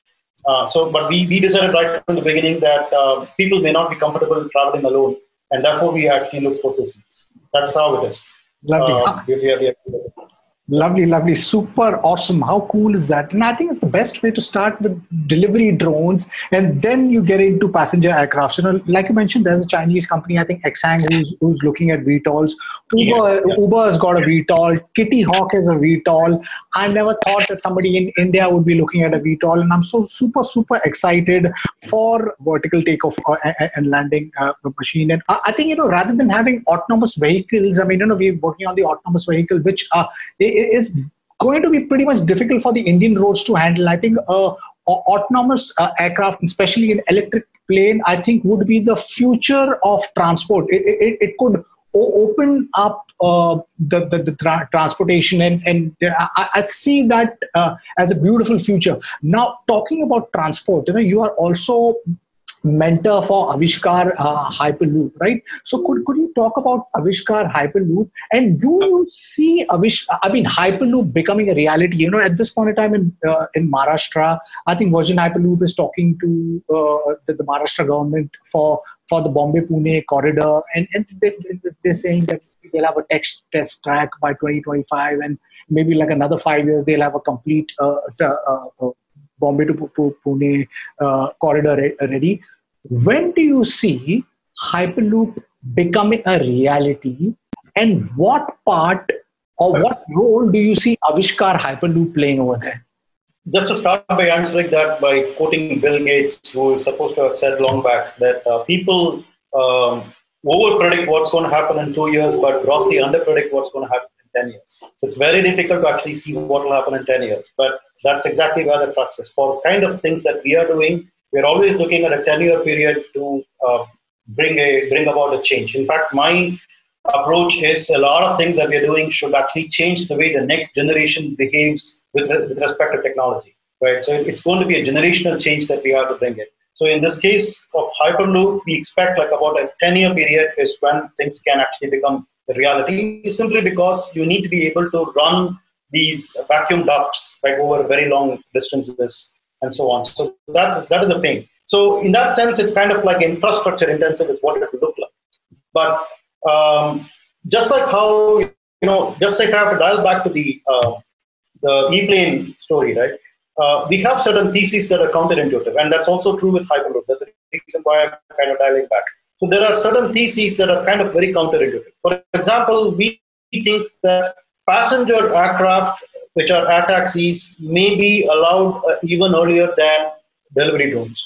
Uh, so, but we, we decided right from the beginning that uh, people may not be comfortable traveling alone, and therefore we actually look for two seats. That's how it is. Lovely. we, we, we, Lovely, lovely, super awesome. How cool is that? And I think it's the best way to start with delivery drones, and then you get into passenger aircraft. You know, like you mentioned, there's a Chinese company, I think Xpeng, who's who's looking at VTOLs. Uber. Uber has got a VTOL. Kitty Hawk has a VTOL. I never thought that somebody in India would be looking at a VTOL, and I'm so super, super excited for vertical takeoff uh, and landing uh, machine. And I think you know, rather than having autonomous vehicles, I mean, you know, we're working on the autonomous vehicle, which uh, is going to be pretty much difficult for the Indian roads to handle. I think uh, autonomous uh, aircraft, especially an electric plane, I think would be the future of transport. It, it, it could open up uh, the, the, the tra- transportation and, and I, I see that uh, as a beautiful future. Now, talking about transport, you know, you are also mentor for Avishkar uh, Hyperloop, right? So could, could you talk about Avishkar Hyperloop and do you see Avish, I mean, Hyperloop becoming a reality? You know, at this point in time in, uh, in Maharashtra, I think Virgin Hyperloop is talking to uh, the, the, Maharashtra government for, for the Bombay-Pune corridor and, and they, they're saying that they'll have a test, test track by 2025 and maybe like another five years they'll have a complete uh, uh, uh, Bombay to Pune corridor ready. When do you see Hyperloop becoming a reality, and what part or what role do you see Avishkar Hyperloop playing over there? Just to start by answering that by quoting Bill Gates, who is supposed to have said long back that uh, people um, over predict what's going to happen in two years, but grossly under predict what's going to happen in 10 years. So it's very difficult to actually see what will happen in 10 years. But that's exactly where the crux is. For kind of things that we are doing, we're always looking at a 10 year period to uh, bring a bring about a change. In fact, my approach is a lot of things that we're doing should actually change the way the next generation behaves with, re- with respect to technology. Right. So it's going to be a generational change that we have to bring in. So in this case of Hyperloop, we expect like about a 10 year period is when things can actually become a reality simply because you need to be able to run these vacuum ducts right over very long distances and so on. So that is, that is the pain. So in that sense, it's kind of like infrastructure intensive is what it would look like. But um, just like how you know, just like I have to dial back to the uh, the e-plane story, right? Uh, we have certain theses that are counterintuitive, and that's also true with Hyperloop. That's the reason why I'm kind of dialing back. So there are certain theses that are kind of very counterintuitive. For example, we think that passenger aircraft, which are air taxis, may be allowed uh, even earlier than delivery drones.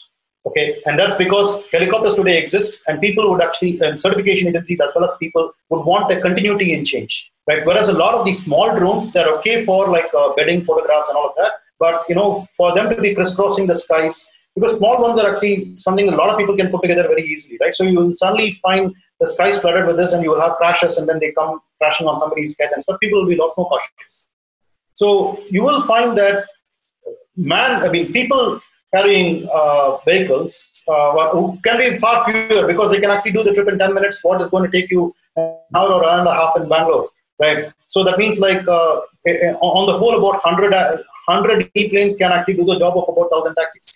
Okay, and that's because helicopters today exist, and people would actually, and certification agencies as well as people would want a continuity in change, right? Whereas a lot of these small drones, they're okay for like uh, bedding photographs and all of that, but you know, for them to be crisscrossing the skies, because small ones are actually something a lot of people can put together very easily, right? So you will suddenly find the skies flooded with this, and you will have crashes, and then they come crashing on somebody's head, and so people will be a lot more cautious. So you will find that man, I mean, people carrying uh, vehicles uh, can be far fewer because they can actually do the trip in 10 minutes what is going to take you an hour or hour and a half in Bangalore, right? So that means like uh, eh, eh, on the whole about 100, 100 e-planes can actually do the job of about 1,000 taxis.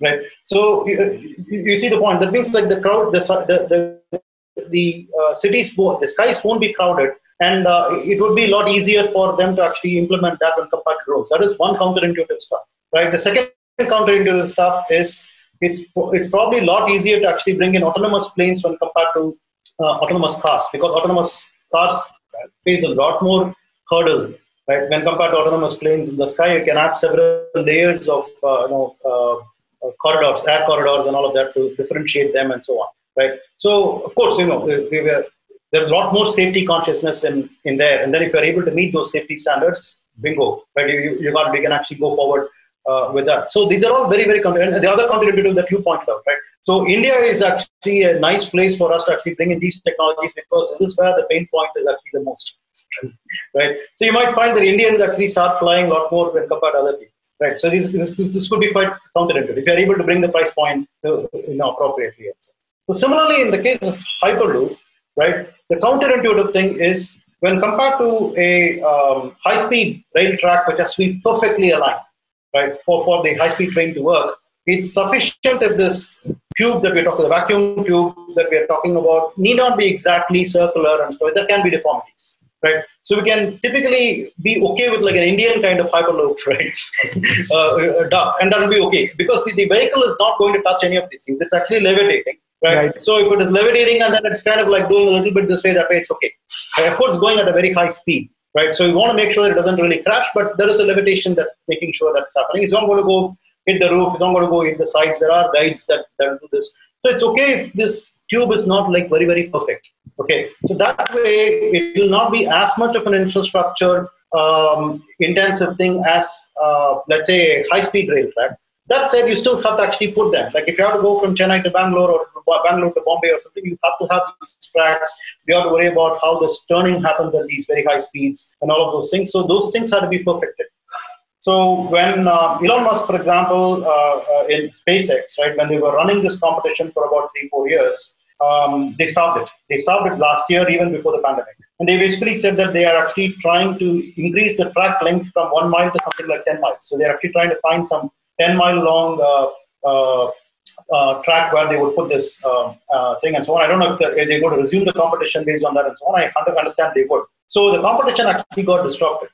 Right. So you, you, see the point. That means like the crowd, the the the, the uh, cities, the skies won't be crowded, and uh, it would be a lot easier for them to actually implement that when compared to drones. That is one counterintuitive stuff, right? The second counterintuitive stuff is it's it's probably a lot easier to actually bring in autonomous planes when compared to uh, autonomous cars because autonomous cars face a lot more hurdle right when compared to autonomous planes in the sky you can have several layers of uh, you know uh, uh corridors air corridors and all of that to differentiate them and so on right so of course you know we were, there's a lot more safety consciousness in in there and then if you're able to meet those safety standards bingo right you, you got we can actually go forward uh, with that. So these are all very, very And the other counterintuitive that you pointed out, right? So India is actually a nice place for us to actually bring in these technologies because this is where the pain point is actually the most, right? So you might find that Indians actually start flying a lot more when compared to other people, right? So this, this, this could be quite counterintuitive if you're able to bring the price point uh, you know, appropriately. So similarly, in the case of Hyperloop, right, the counterintuitive thing is when compared to a um, high-speed rail track which has to be perfectly aligned, right, for, for the high-speed train to work, it's sufficient if this tube that we're talking, the vacuum tube that we're talking about, need not be exactly circular and so there can be deformities, right? So we can typically be okay with like an Indian kind of hyperloop, right? uh, duck, and that'll be okay because the, the vehicle is not going to touch any of these things. It's actually levitating. Right? right? So if it is levitating and then it's kind of like doing a little bit this way, that way, it's okay. Of course, going at a very high speed right? So you want to make sure that it doesn't really crash, but there is a levitation that's making sure that's happening. It's not going to go hit the roof. It's not going to go hit the sides. There are guides that, that do this. So it's okay if this tube is not like very, very perfect. Okay. So that way it will not be as much of an infrastructure um, intensive thing as, uh, let's say, high speed rail track. That said, you still have to actually put them. Like if you have to go from Chennai to Bangalore or Bangalore to Bombay or something, you have to have these tracks. You have to worry about how this turning happens at these very high speeds and all of those things. So those things have to be perfected. So when uh, Elon Musk, for example, uh, uh, in SpaceX, right, when they were running this competition for about three, four years, um, they stopped it. They stopped it last year, even before the pandemic. And they basically said that they are actually trying to increase the track length from one mile to something like 10 miles. So they're actually trying to find some 10 mile long uh, uh, uh, track where they would put this thing and so on. I don't know if they're going to resume the competition based on that and so on. I understand they would. So the competition actually got disrupted.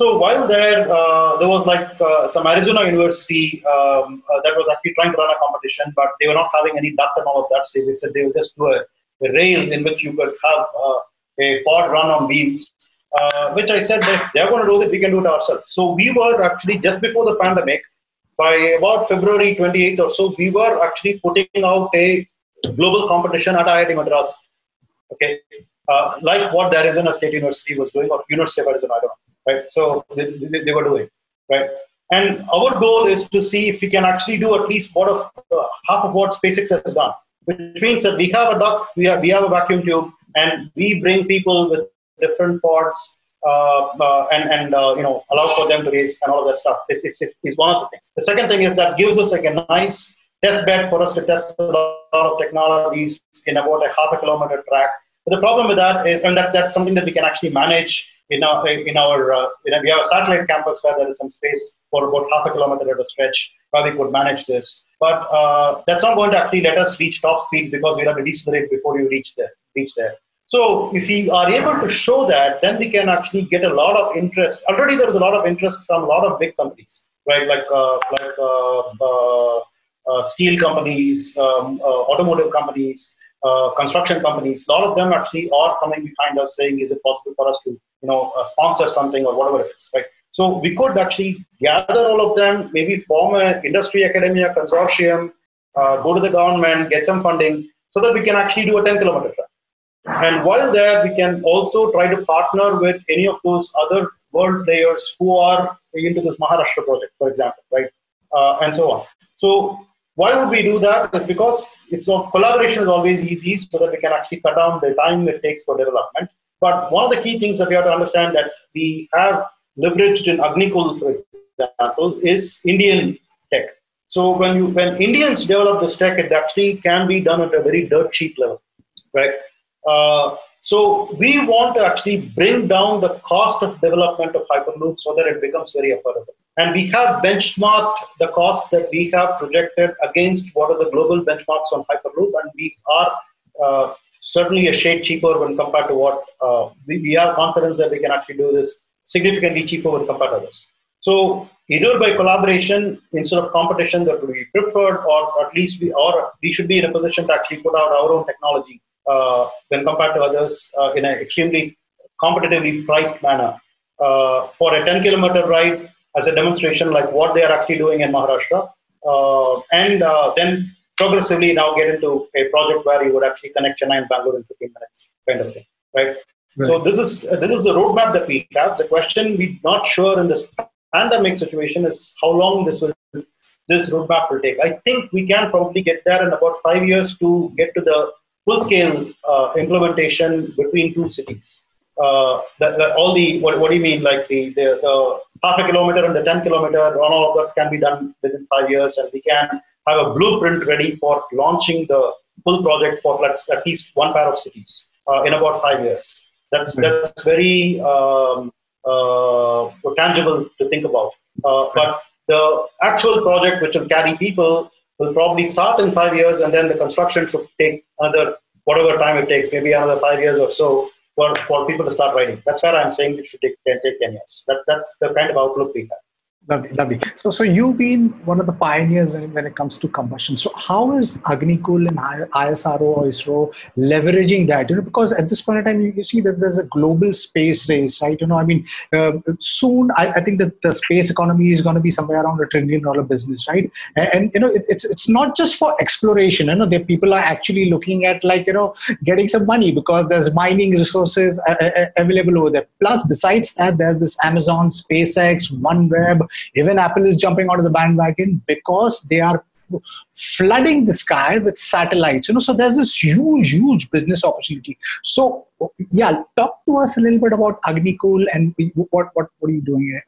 So while there, uh, there was like uh, some Arizona University um, uh, that was actually trying to run a competition, but they were not having any duct and all of that. So they said they would just do a, a rail in which you could have a pod run on wheels, which I said that they're going to do that, we can do it ourselves. So we were actually just before the pandemic, by about February 28th or so, we were actually putting out a global competition at IIT Madras. Okay, uh, like what the Arizona State University was doing, or University of Arizona, I don't know, right? So they, they, they were doing, right? And our goal is to see if we can actually do at least what of uh, half of what SpaceX has done, which means that we have a duct, we have we have a vacuum tube, and we bring people with different pods and, and uh, you know allow for them to raise and all of that stuff. It's, it's, it's one of the things. The second thing is that gives us like a nice test bed for us to test a lot of technologies in about a half a kilometer track. But the problem with that is, and that, that's something that we can actually manage in our, in our uh, you know, we have a satellite campus where there is some space for about half a kilometer at a stretch where we could manage this. But uh, that's not going to actually let us reach top speeds because we have to decelerate before you reach there. Reach there. So if we are able to show that, then we can actually get a lot of interest. Already there is a lot of interest from a lot of big companies, right? Like uh, like uh, uh, uh steel companies, um, uh, automotive companies, uh, construction companies. A lot of them actually are coming behind us saying, "Is it possible for us to, you know, sponsor something or whatever it is?" Right? So we could actually gather all of them, maybe form an industry academia consortium, go to the government, get some funding, so that we can actually do a 10 kilometer track. And while there, we can also try to partner with any of those other world players who are into this Maharashtra project, for example, right? Uh, and so on. So why would we do that? Because it's collaboration is always easy, so that we can actually cut down the time it takes for development. But one of the key things that we have to understand that we have leveraged in Agnikul, for example, is Indian tech. So when you when Indians develop this tech, it actually can be done at a very dirt cheap level, right? Uh, so we want to actually bring down the cost of development of Hyperloop so that it becomes very affordable. And we have benchmarked the costs that we have projected against what are the global benchmarks on Hyperloop, and we are uh, certainly a shade cheaper when compared to what uh, we, we have confidence that we can actually do this significantly cheaper when compared to others. So either by collaboration instead of competition that would be preferred, or at least we or we should be in a position to actually put out our own technology when compared to others uh, in an extremely competitively priced manner. Uh, for a 10 kilometer ride as a demonstration like what they are actually doing in Maharashtra. Uh, and uh, then progressively now get into a project where you would actually connect Chennai and Bangalore in 15 minutes, kind of thing, right? right. So this is uh, this is the roadmap that we have. The question we're not sure in this pandemic situation is how long this will this roadmap will take. I think we can probably get there in about five years to get to the full scale uh, implementation between two cities. Uh, the, the, all the what, what do you mean like the, the, the half a kilometer and the 10 kilometer all of that can be done within five years and we can have a blueprint ready for launching the full project for at least one pair of cities uh, in about five years that's mm-hmm. that's very um, uh, tangible to think about uh, but the actual project which will carry people will probably start in five years and then the construction should take another whatever time it takes maybe another five years or so for, for people to start writing. That's where I'm saying it should take, take 10 years. That, that's the kind of outlook we have. Lovely, lovely. So, so you've been one of the pioneers when, when it comes to combustion. So, how is Agnikul and ISRO or ISRO leveraging that? You know, because at this point in time, you, you see that there's a global space race, right? You know, I mean, uh, soon I, I, think that the space economy is going to be somewhere around a trillion dollar business, right? And, and you know, it, it's it's not just for exploration. You know, there people are actually looking at like you know getting some money because there's mining resources uh, uh, available over there. Plus, besides that, there's this Amazon, SpaceX, OneWeb even Apple is jumping onto the bandwagon because they are flooding the sky with satellites you know. So there's this huge huge business opportunity. So yeah talk to us a little bit about agnikul and what what, what are you doing here?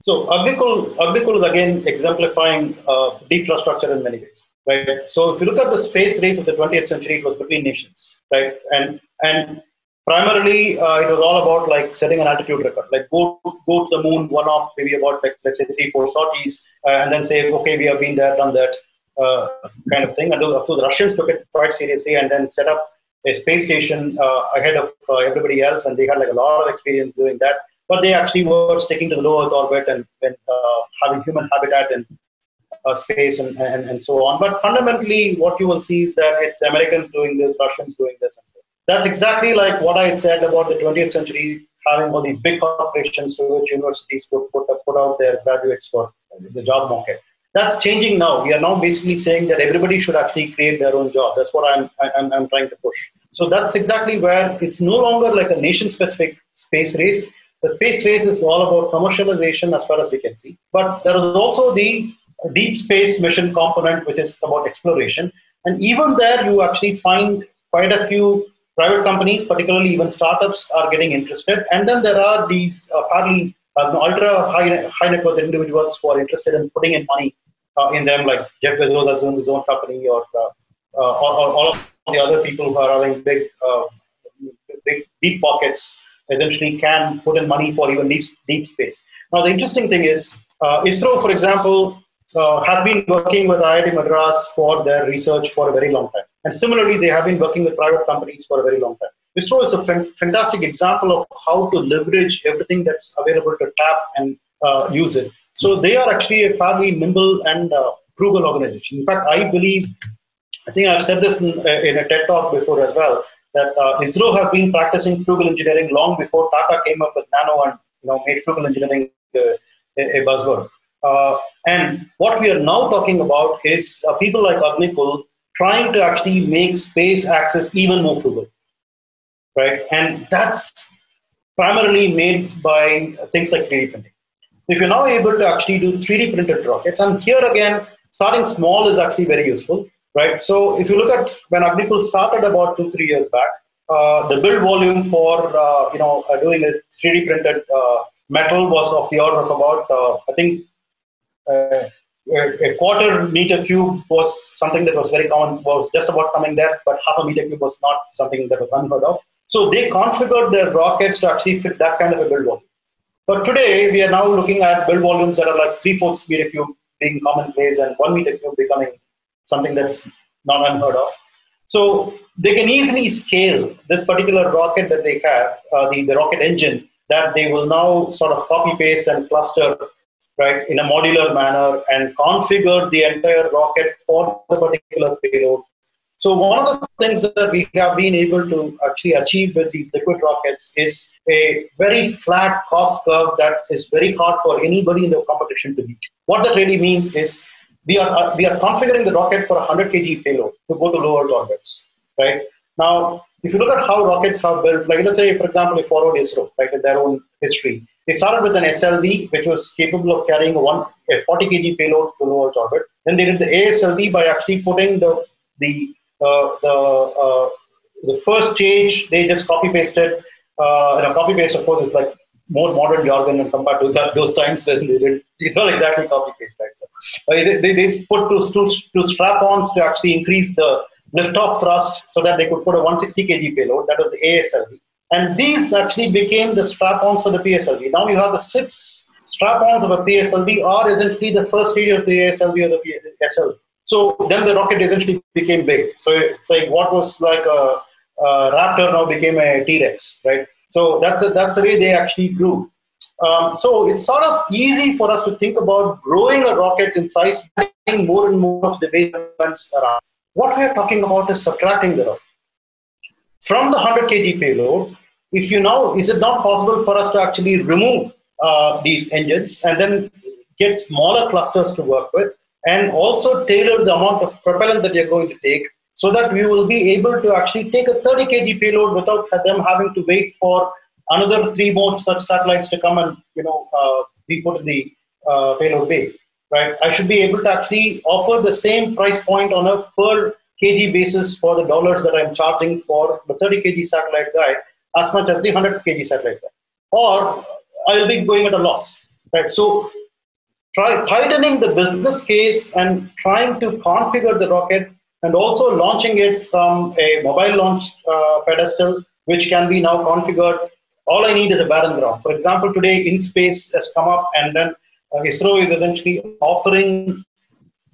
So agnikul agnikul is again exemplifying uh, defrastructure in many ways right? So if you look at the space race of the 20th century it was between nations right? And and primarily uh, it was all about like setting an altitude record. Like go go to the moon one off maybe about like let's say three four sorties uh, and then say okay we have been there done that uh, kind of thing. And course the russians took it quite seriously and then set up a space station uh, ahead of uh, everybody else and they had like a lot of experience doing that. But they actually were sticking to the low earth orbit and, and uh, having human habitat in space and, and, and so on. But fundamentally what you will see is that it's americans doing this russians doing this and that's exactly like what I said about the 20th century having all these big corporations to which universities put, put, put out their graduates for the job market. That's changing now. We are now basically saying that everybody should actually create their own job. That's what I'm, I'm, I'm trying to push. So that's exactly where it's no longer like a nation specific space race. The space race is all about commercialization as far as we can see. But there is also the deep space mission component, which is about exploration. And even there, you actually find quite a few private companies, particularly even startups, are getting interested. And then there are these uh, fairly uh, ultra high, high net worth individuals who are interested in putting in money uh, in them, like Jeff Bezos has his own company, or, uh, uh, or, or, all of the other people who are having big, uh, big deep pockets essentially can put in money for even deep, deep space. Now, the interesting thing is, ISRO, for example, has been working with IIT Madras for their research for a very long time. And similarly, they have been working with private companies for a very long time. ISRO is a fantastic example of how to leverage everything that's available to tap and uh, use it. So they are actually a fairly nimble and uh, frugal organization. In fact, I believe, I think I've said this in, uh, in a TED talk before as well, that uh, ISRO has been practicing frugal engineering long before Tata came up with Nano and you know made frugal engineering uh, a, a buzzword. Uh, and what we are now talking about is people like Agnikul trying to actually make space access even more frugal, right? And that's primarily made by things like 3D printing. If you're now able to actually do 3D printed rockets, and here again, starting small is actually very useful, right? So if you look at when Agnikul started about two, three years back, uh, the build volume for uh, you know uh, doing a 3D printed uh, metal was of the order of about uh, I think a, quarter meter cube was something that was very common, was just about coming there, but half a meter cube was not something that was unheard of. So they configured their rockets to actually fit that kind of a build volume. But today we are now looking at build volumes that are like three fourths meter cube being commonplace and one meter cube becoming something that's not unheard of. So they can easily scale this particular rocket that they have, uh, the, the rocket engine, that they will now sort of copy paste and cluster right, in a modular manner and configure the entire rocket for the particular payload. So one of the things that we have been able to actually achieve with these liquid rockets is a very flat cost curve that is very hard for anybody in the competition to beat. What that really means is we are uh, we are configuring the rocket for a 100 kg payload to go to lower orbits, right? Now, if you look at how rockets have built, like let's say, for example, if followed ISRO, right, in their own history, they started with an SLV, which was capable of carrying a, one, a 40 kg payload to low Earth orbit. Then they did the ASLV by actually putting the the uh, the uh, the first stage. They just copy pasted. Uh, you know, copy paste, of course, is like more modern jargon and compared to that, those times. it's not exactly copy paste, right? So, uh, they, they, they put two, two, two strap-ons to actually increase the lift-off thrust so that they could put a 160 kg payload. That was the ASLV. And these actually became the strap-ons for the PSLV. Now you have the six strap-ons of a PSLV are essentially the first stage of the ASLV or the PSLV. So then the rocket essentially became big. So it's like what was like a, a Raptor now became a T-Rex, right? So that's a, that's the way they actually grew. Um, so it's sort of easy for us to think about growing a rocket in size, adding more and more of the elements around. What we are talking about is subtracting the rocket. From the 100 kg payload, if you know, is it not possible for us to actually remove uh, these engines and then get smaller clusters to work with and also tailor the amount of propellant that you're going to take so that we will be able to actually take a 30 kg payload without them having to wait for another three more such satellites to come and you know uh, be put in the uh, payload bay right? I should be able to actually offer the same price point on a per kg basis for the dollars that i'm charging for the 30 kg satellite guy as much as the 100 kg satellite or I'll be going at a loss, right? So try tightening the business case and trying to configure the rocket and also launching it from a mobile launch uh, pedestal, which can be now configured. All I need is a barren ground. For example, today IN-SPACe has come up and then uh, ISRO is essentially offering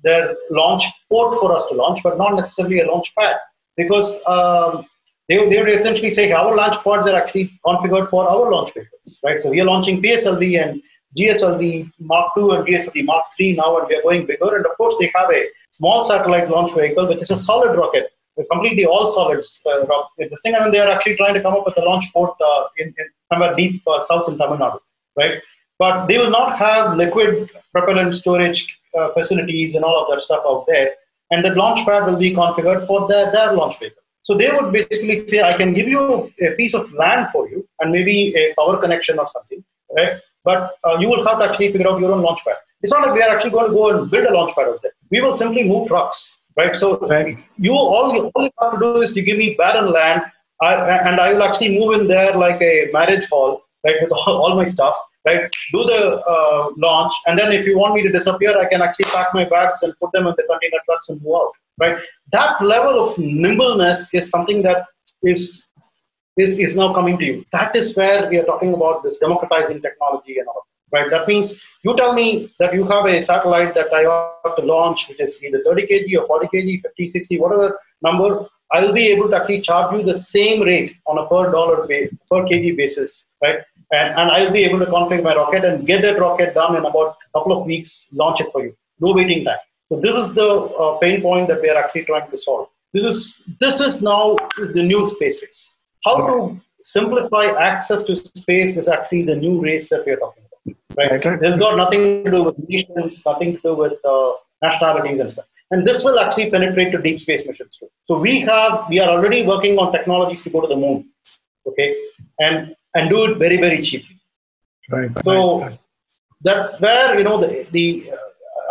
their launch port for us to launch, but not necessarily a launch pad because um, they, they would essentially say our launch pods are actually configured for our launch vehicles, right? So we are launching PSLV and GSLV Mark II and GSLV Mark III now, and we are going bigger. And of course, they have a small satellite launch vehicle, which is a solid rocket, completely all solids uh, rocket. This thing, and then they are actually trying to come up with a launch port uh, in, in, somewhere deep uh, south in Tamil Nadu, right? But they will not have liquid propellant storage uh, facilities and all of that stuff out there. And the launch pad will be configured for their, their launch vehicle. So they would basically say, I can give you a piece of land for you and maybe a power connection or something, right? But uh, you will have to actually figure out your own launch pad. It's not like we are actually going to go and build a launch pad out there. We will simply move trucks, right? So right. you all, you, all you have to do is to give me barren land, I, and I will actually move in there like a marriage hall, right, with all, all my stuff, right? Do the uh, launch, and then if you want me to disappear, I can actually pack my bags and put them in the container trucks and move out right? That level of nimbleness is something that is, is, is now coming to you. That is where we are talking about this democratizing technology and all, right? That means you tell me that you have a satellite that I have to launch, which is either 30 kg or 40 kg, 50, 60, whatever number, I will be able to actually charge you the same rate on a per dollar base, per kg basis, right? And, and I'll be able to configure my rocket and get that rocket done in about a couple of weeks, launch it for you. No waiting time. So this is the uh, pain point that we are actually trying to solve. This is this is now the new space race. How to simplify access to space is actually the new race that we're talking about. Right. This has got nothing to do with nations, nothing to do with uh, nationalities and stuff. And this will actually penetrate to deep space missions too. So we have, we are already working on technologies to go to the moon, okay, and and do it very very cheaply. Right. So right. that's where you know the the. Uh,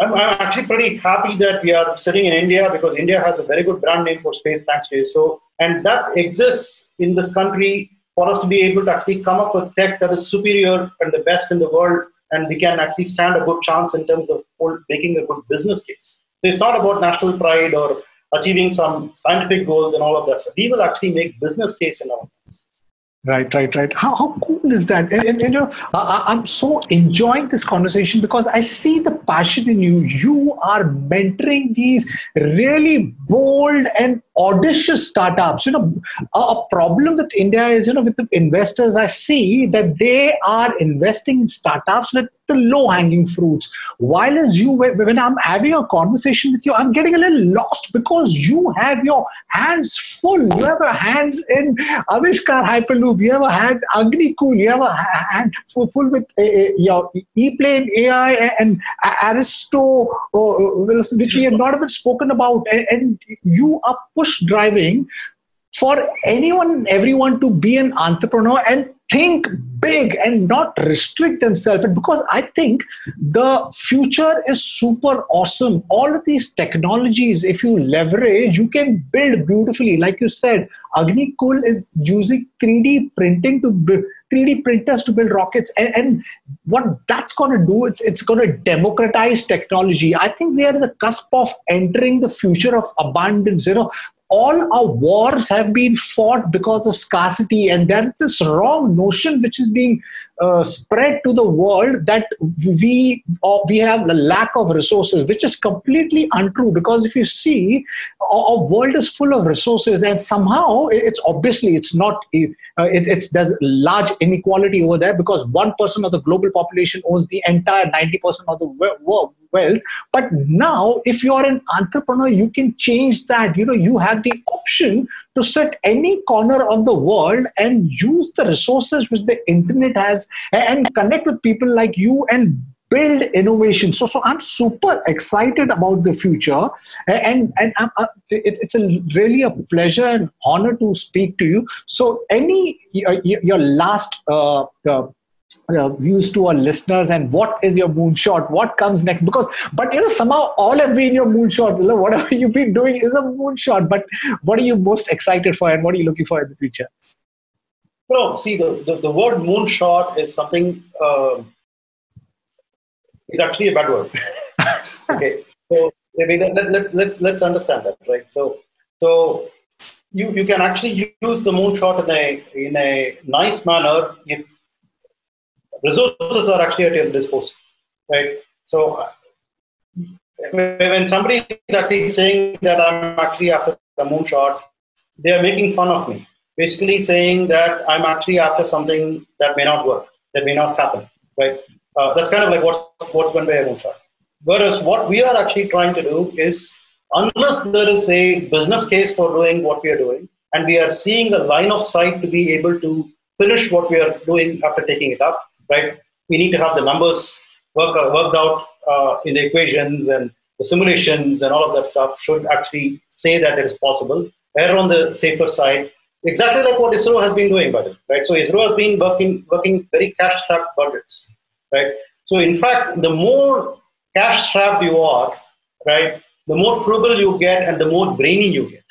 I'm, I'm actually pretty happy that we are sitting in India because India has a very good brand name for space, thanks to ISRO, and that exists in this country for us to be able to actually come up with tech that is superior and the best in the world, and we can actually stand a good chance in terms of making a good business case. So it's not about national pride or achieving some scientific goals and all of that. So we will actually make business case in our Right, right, right. How, how cool is that? And, and, and you know, I, I'm so enjoying this conversation because I see the passion in you. You are mentoring these really bold and audacious startups. You know, a, a problem with India is, you know, with the investors, I see that they are investing in startups with the low hanging fruits. While as you, when I'm having a conversation with you, I'm getting a little lost because you have your hands full. You have a hands in Avishkar Hyperloop. You have a hand Agnikul. You have a hand full, full with uh, your E-plane AI and Aristo, uh, which we have not even spoken about. And you are push driving for anyone everyone to be an entrepreneur and think big and not restrict themselves. And because i think the future is super awesome. All of these technologies if you leverage you can build beautifully. Like you said Agnikul is using 3d printing to 3d printers to build rockets. And, and what that's going to do it's it's going to democratize technology. I think we are in the cusp of entering the future of abundance you know all our wars have been fought because of scarcity and there is this wrong notion which is being uh, spread to the world that we uh, we have the lack of resources which is completely untrue because if you see our, our world is full of resources and somehow it's obviously it's not uh, it, it's there's large inequality over there because one person of the global population owns the entire 90% of the world wealth but now if you're an entrepreneur you can change that. You know you have the option to sit any corner of the world and use the resources which the internet has and connect with people like you and build innovation. So so i'm super excited about the future and and I'm, I'm, it, it's a really a pleasure and honor to speak to you. So any your last uh, uh, uh, views to our listeners and what is your moonshot what comes next? Because but you know somehow all have been your moonshot. You know, whatever you've been doing is a moonshot. But what are you most excited for and what are you looking for in the future? Well see the, the, the word moonshot is something uh, it's actually a bad word. Okay. So I mean, let, let, let's let's understand that right? So so you, you can actually use the moonshot in a in a nice manner if resources are actually at your disposal, right? So when somebody is actually saying that I'm actually after the moonshot, they are making fun of me, basically saying that I'm actually after something that may not work, that may not happen, right? Uh, that's kind of like what's what's meant by a moonshot. Whereas what we are actually trying to do is, unless there is a business case for doing what we are doing, and we are seeing a line of sight to be able to finish what we are doing after taking it up, right? We need to have the numbers work, uh, worked out uh, in the equations and the simulations and all of that stuff should actually say that it is possible. Err on the safer side, exactly like what ISRO has been doing, by the way, right? So ISRO has been working working very cash-strapped budgets, right? So in fact, the more cash-strapped you are, right, the more frugal you get and the more brainy you get.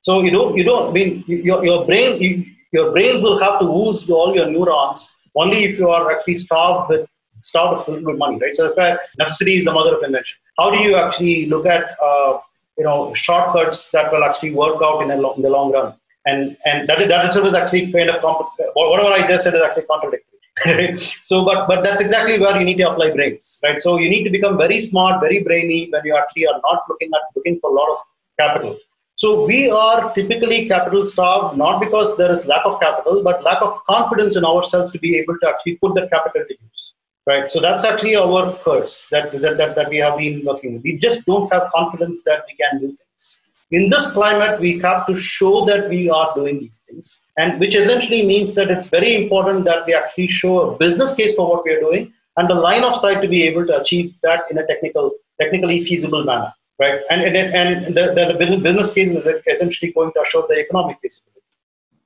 So you don't, you don't. I mean, your your brains, you, your brains will have to ooze all your neurons only if you are actually starved with starved with good money, right? So that's why necessity is the mother of invention. How do you actually look at uh, you know shortcuts that will actually work out in, lo- in the long run? And and that is, that itself is actually kind of comp- whatever I just said is actually contradictory. So, but but that's exactly where you need to apply brains, right? So you need to become very smart, very brainy when you actually are not looking at looking for a lot of capital. So we are typically capital starved, not because there is lack of capital, but lack of confidence in ourselves to be able to actually put that capital to use. Right. So that's actually our curse that, that, that, that we have been working with. We just don't have confidence that we can do things. In this climate, we have to show that we are doing these things. and which essentially means that it's very important that we actually show a business case for what we are doing and the line of sight to be able to achieve that in a technical, technically feasible manner, right? And and, and the, the business case is essentially going to assure the economic feasibility.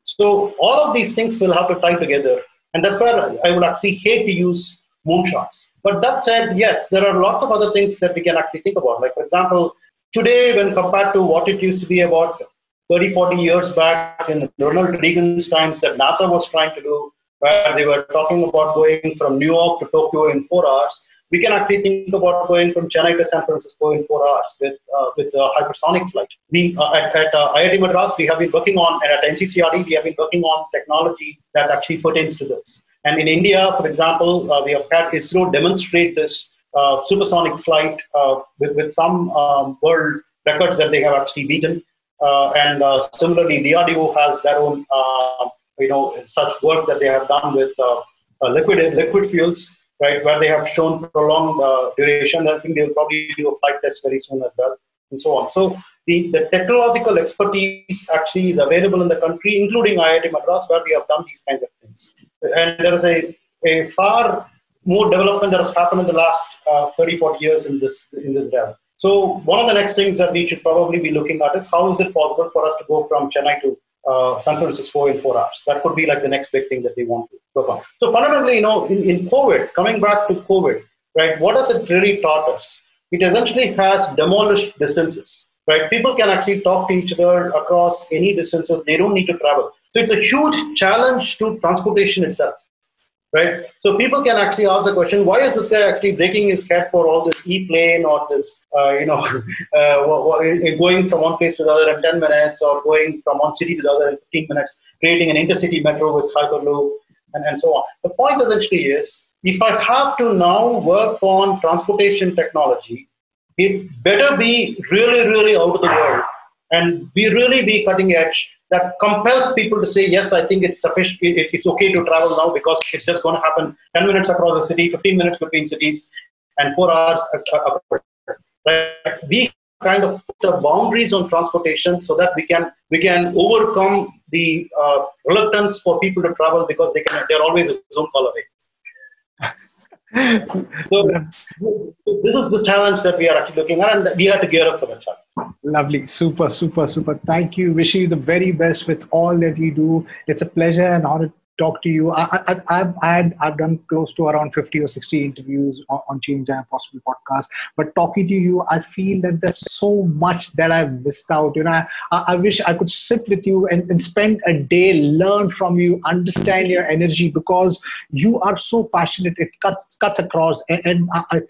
So all of these things will have to tie together, and that's where I would actually hate to use moonshots. But that said, yes, there are lots of other things that we can actually think about. Like for example, today when compared to what it used to be about 30, 40 years back in Ronald Reagan's times that NASA was trying to do, where they were talking about going from New York to Tokyo in four hours. We can actually think about going from Chennai to San Francisco in four hours with uh, with a hypersonic flight. We uh, at, at uh, IIT Madras we have been working on, and at NCCRD we have been working on technology that actually pertains to this. And in India, for example, uh, we have had ISRO demonstrate this uh, supersonic flight uh, with, with some um, world records that they have actually beaten. Uh, and similarly, DRDO has their own, uh, you know, such work that they have done with liquid liquid fuels, right, where they have shown prolonged duration. I think they'll probably do a flight test very soon as well, and so on. So the, the technological expertise actually is available in the country, including IIT Madras, where we have done these kinds of things. And there is a, a far more development that has happened in the last uh, 30, 40 years in this in this realm. So one of the next things that we should probably be looking at is how is it possible for us to go from Chennai to uh, San Francisco in four hours? That could be like the next big thing that they want to work on. So fundamentally, you know, in, in COVID, coming back to COVID, right, what has it really taught us? It essentially has demolished distances, right? People can actually talk to each other across any distances. They don't need to travel. So it's a huge challenge to transportation itself right? So people can actually ask the question, why is this guy actually breaking his head for all this e-plane or this, uh, you know, uh, going from one place to the other in 10 minutes or going from one city to the other in 15 minutes, creating an intercity metro with Hyperloop and, and so on. The point essentially is, if I have to now work on transportation technology, it better be really, really out of the world and be really be cutting edge that compels people to say, yes, I think it's sufficient, it's, it's okay to travel now because it's just going to happen 10 minutes across the city, 15 minutes between cities, and four hours. Right? We kind of put the boundaries on transportation so that we can we can overcome the uh, reluctance for people to travel because they can they're always a Zoom call away so this is the challenge that we are actually looking at, and we have to gear up for that challenge. Lovely, super, super, super. Thank you. Wishing you the very best with all that you do. It's a pleasure and honor talk to you. I, have had, I've done close to around 50 or 60 interviews on, on Change and Possible podcast. But talking to you, I feel that there's so much that I've missed out. You know, I, I wish I could sit with you and, and spend a day, learn from you, understand your energy because you are so passionate. It cuts cuts across, and and, I,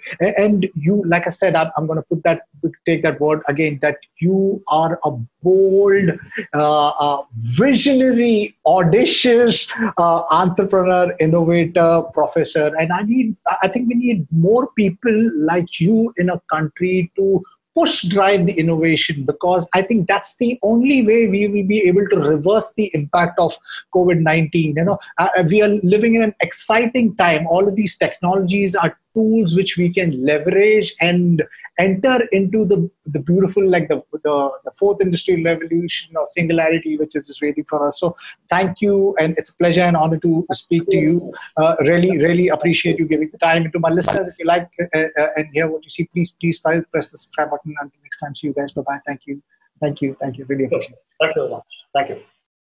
and you, like I said, I'm, I'm going to put that take that word again. That you are a bold, uh, uh, visionary, audacious uh, entrepreneur, innovator, professor. And I need, I think we need more people like you in a country to push drive the innovation because I think that's the only way we will be able to reverse the impact of COVID 19. You know, uh, we are living in an exciting time. All of these technologies are tools which we can leverage and enter into the, the beautiful like the, the, the fourth industrial revolution of singularity which is just waiting for us. So thank you and it's a pleasure and honor to speak to you. Uh, really really appreciate you giving the time. To my listeners if you like uh, uh, and hear what you see please please press the subscribe button. Until next time see you guys. Bye bye thank you. Thank you. Thank you. Really appreciate it. Thank you very much. Thank you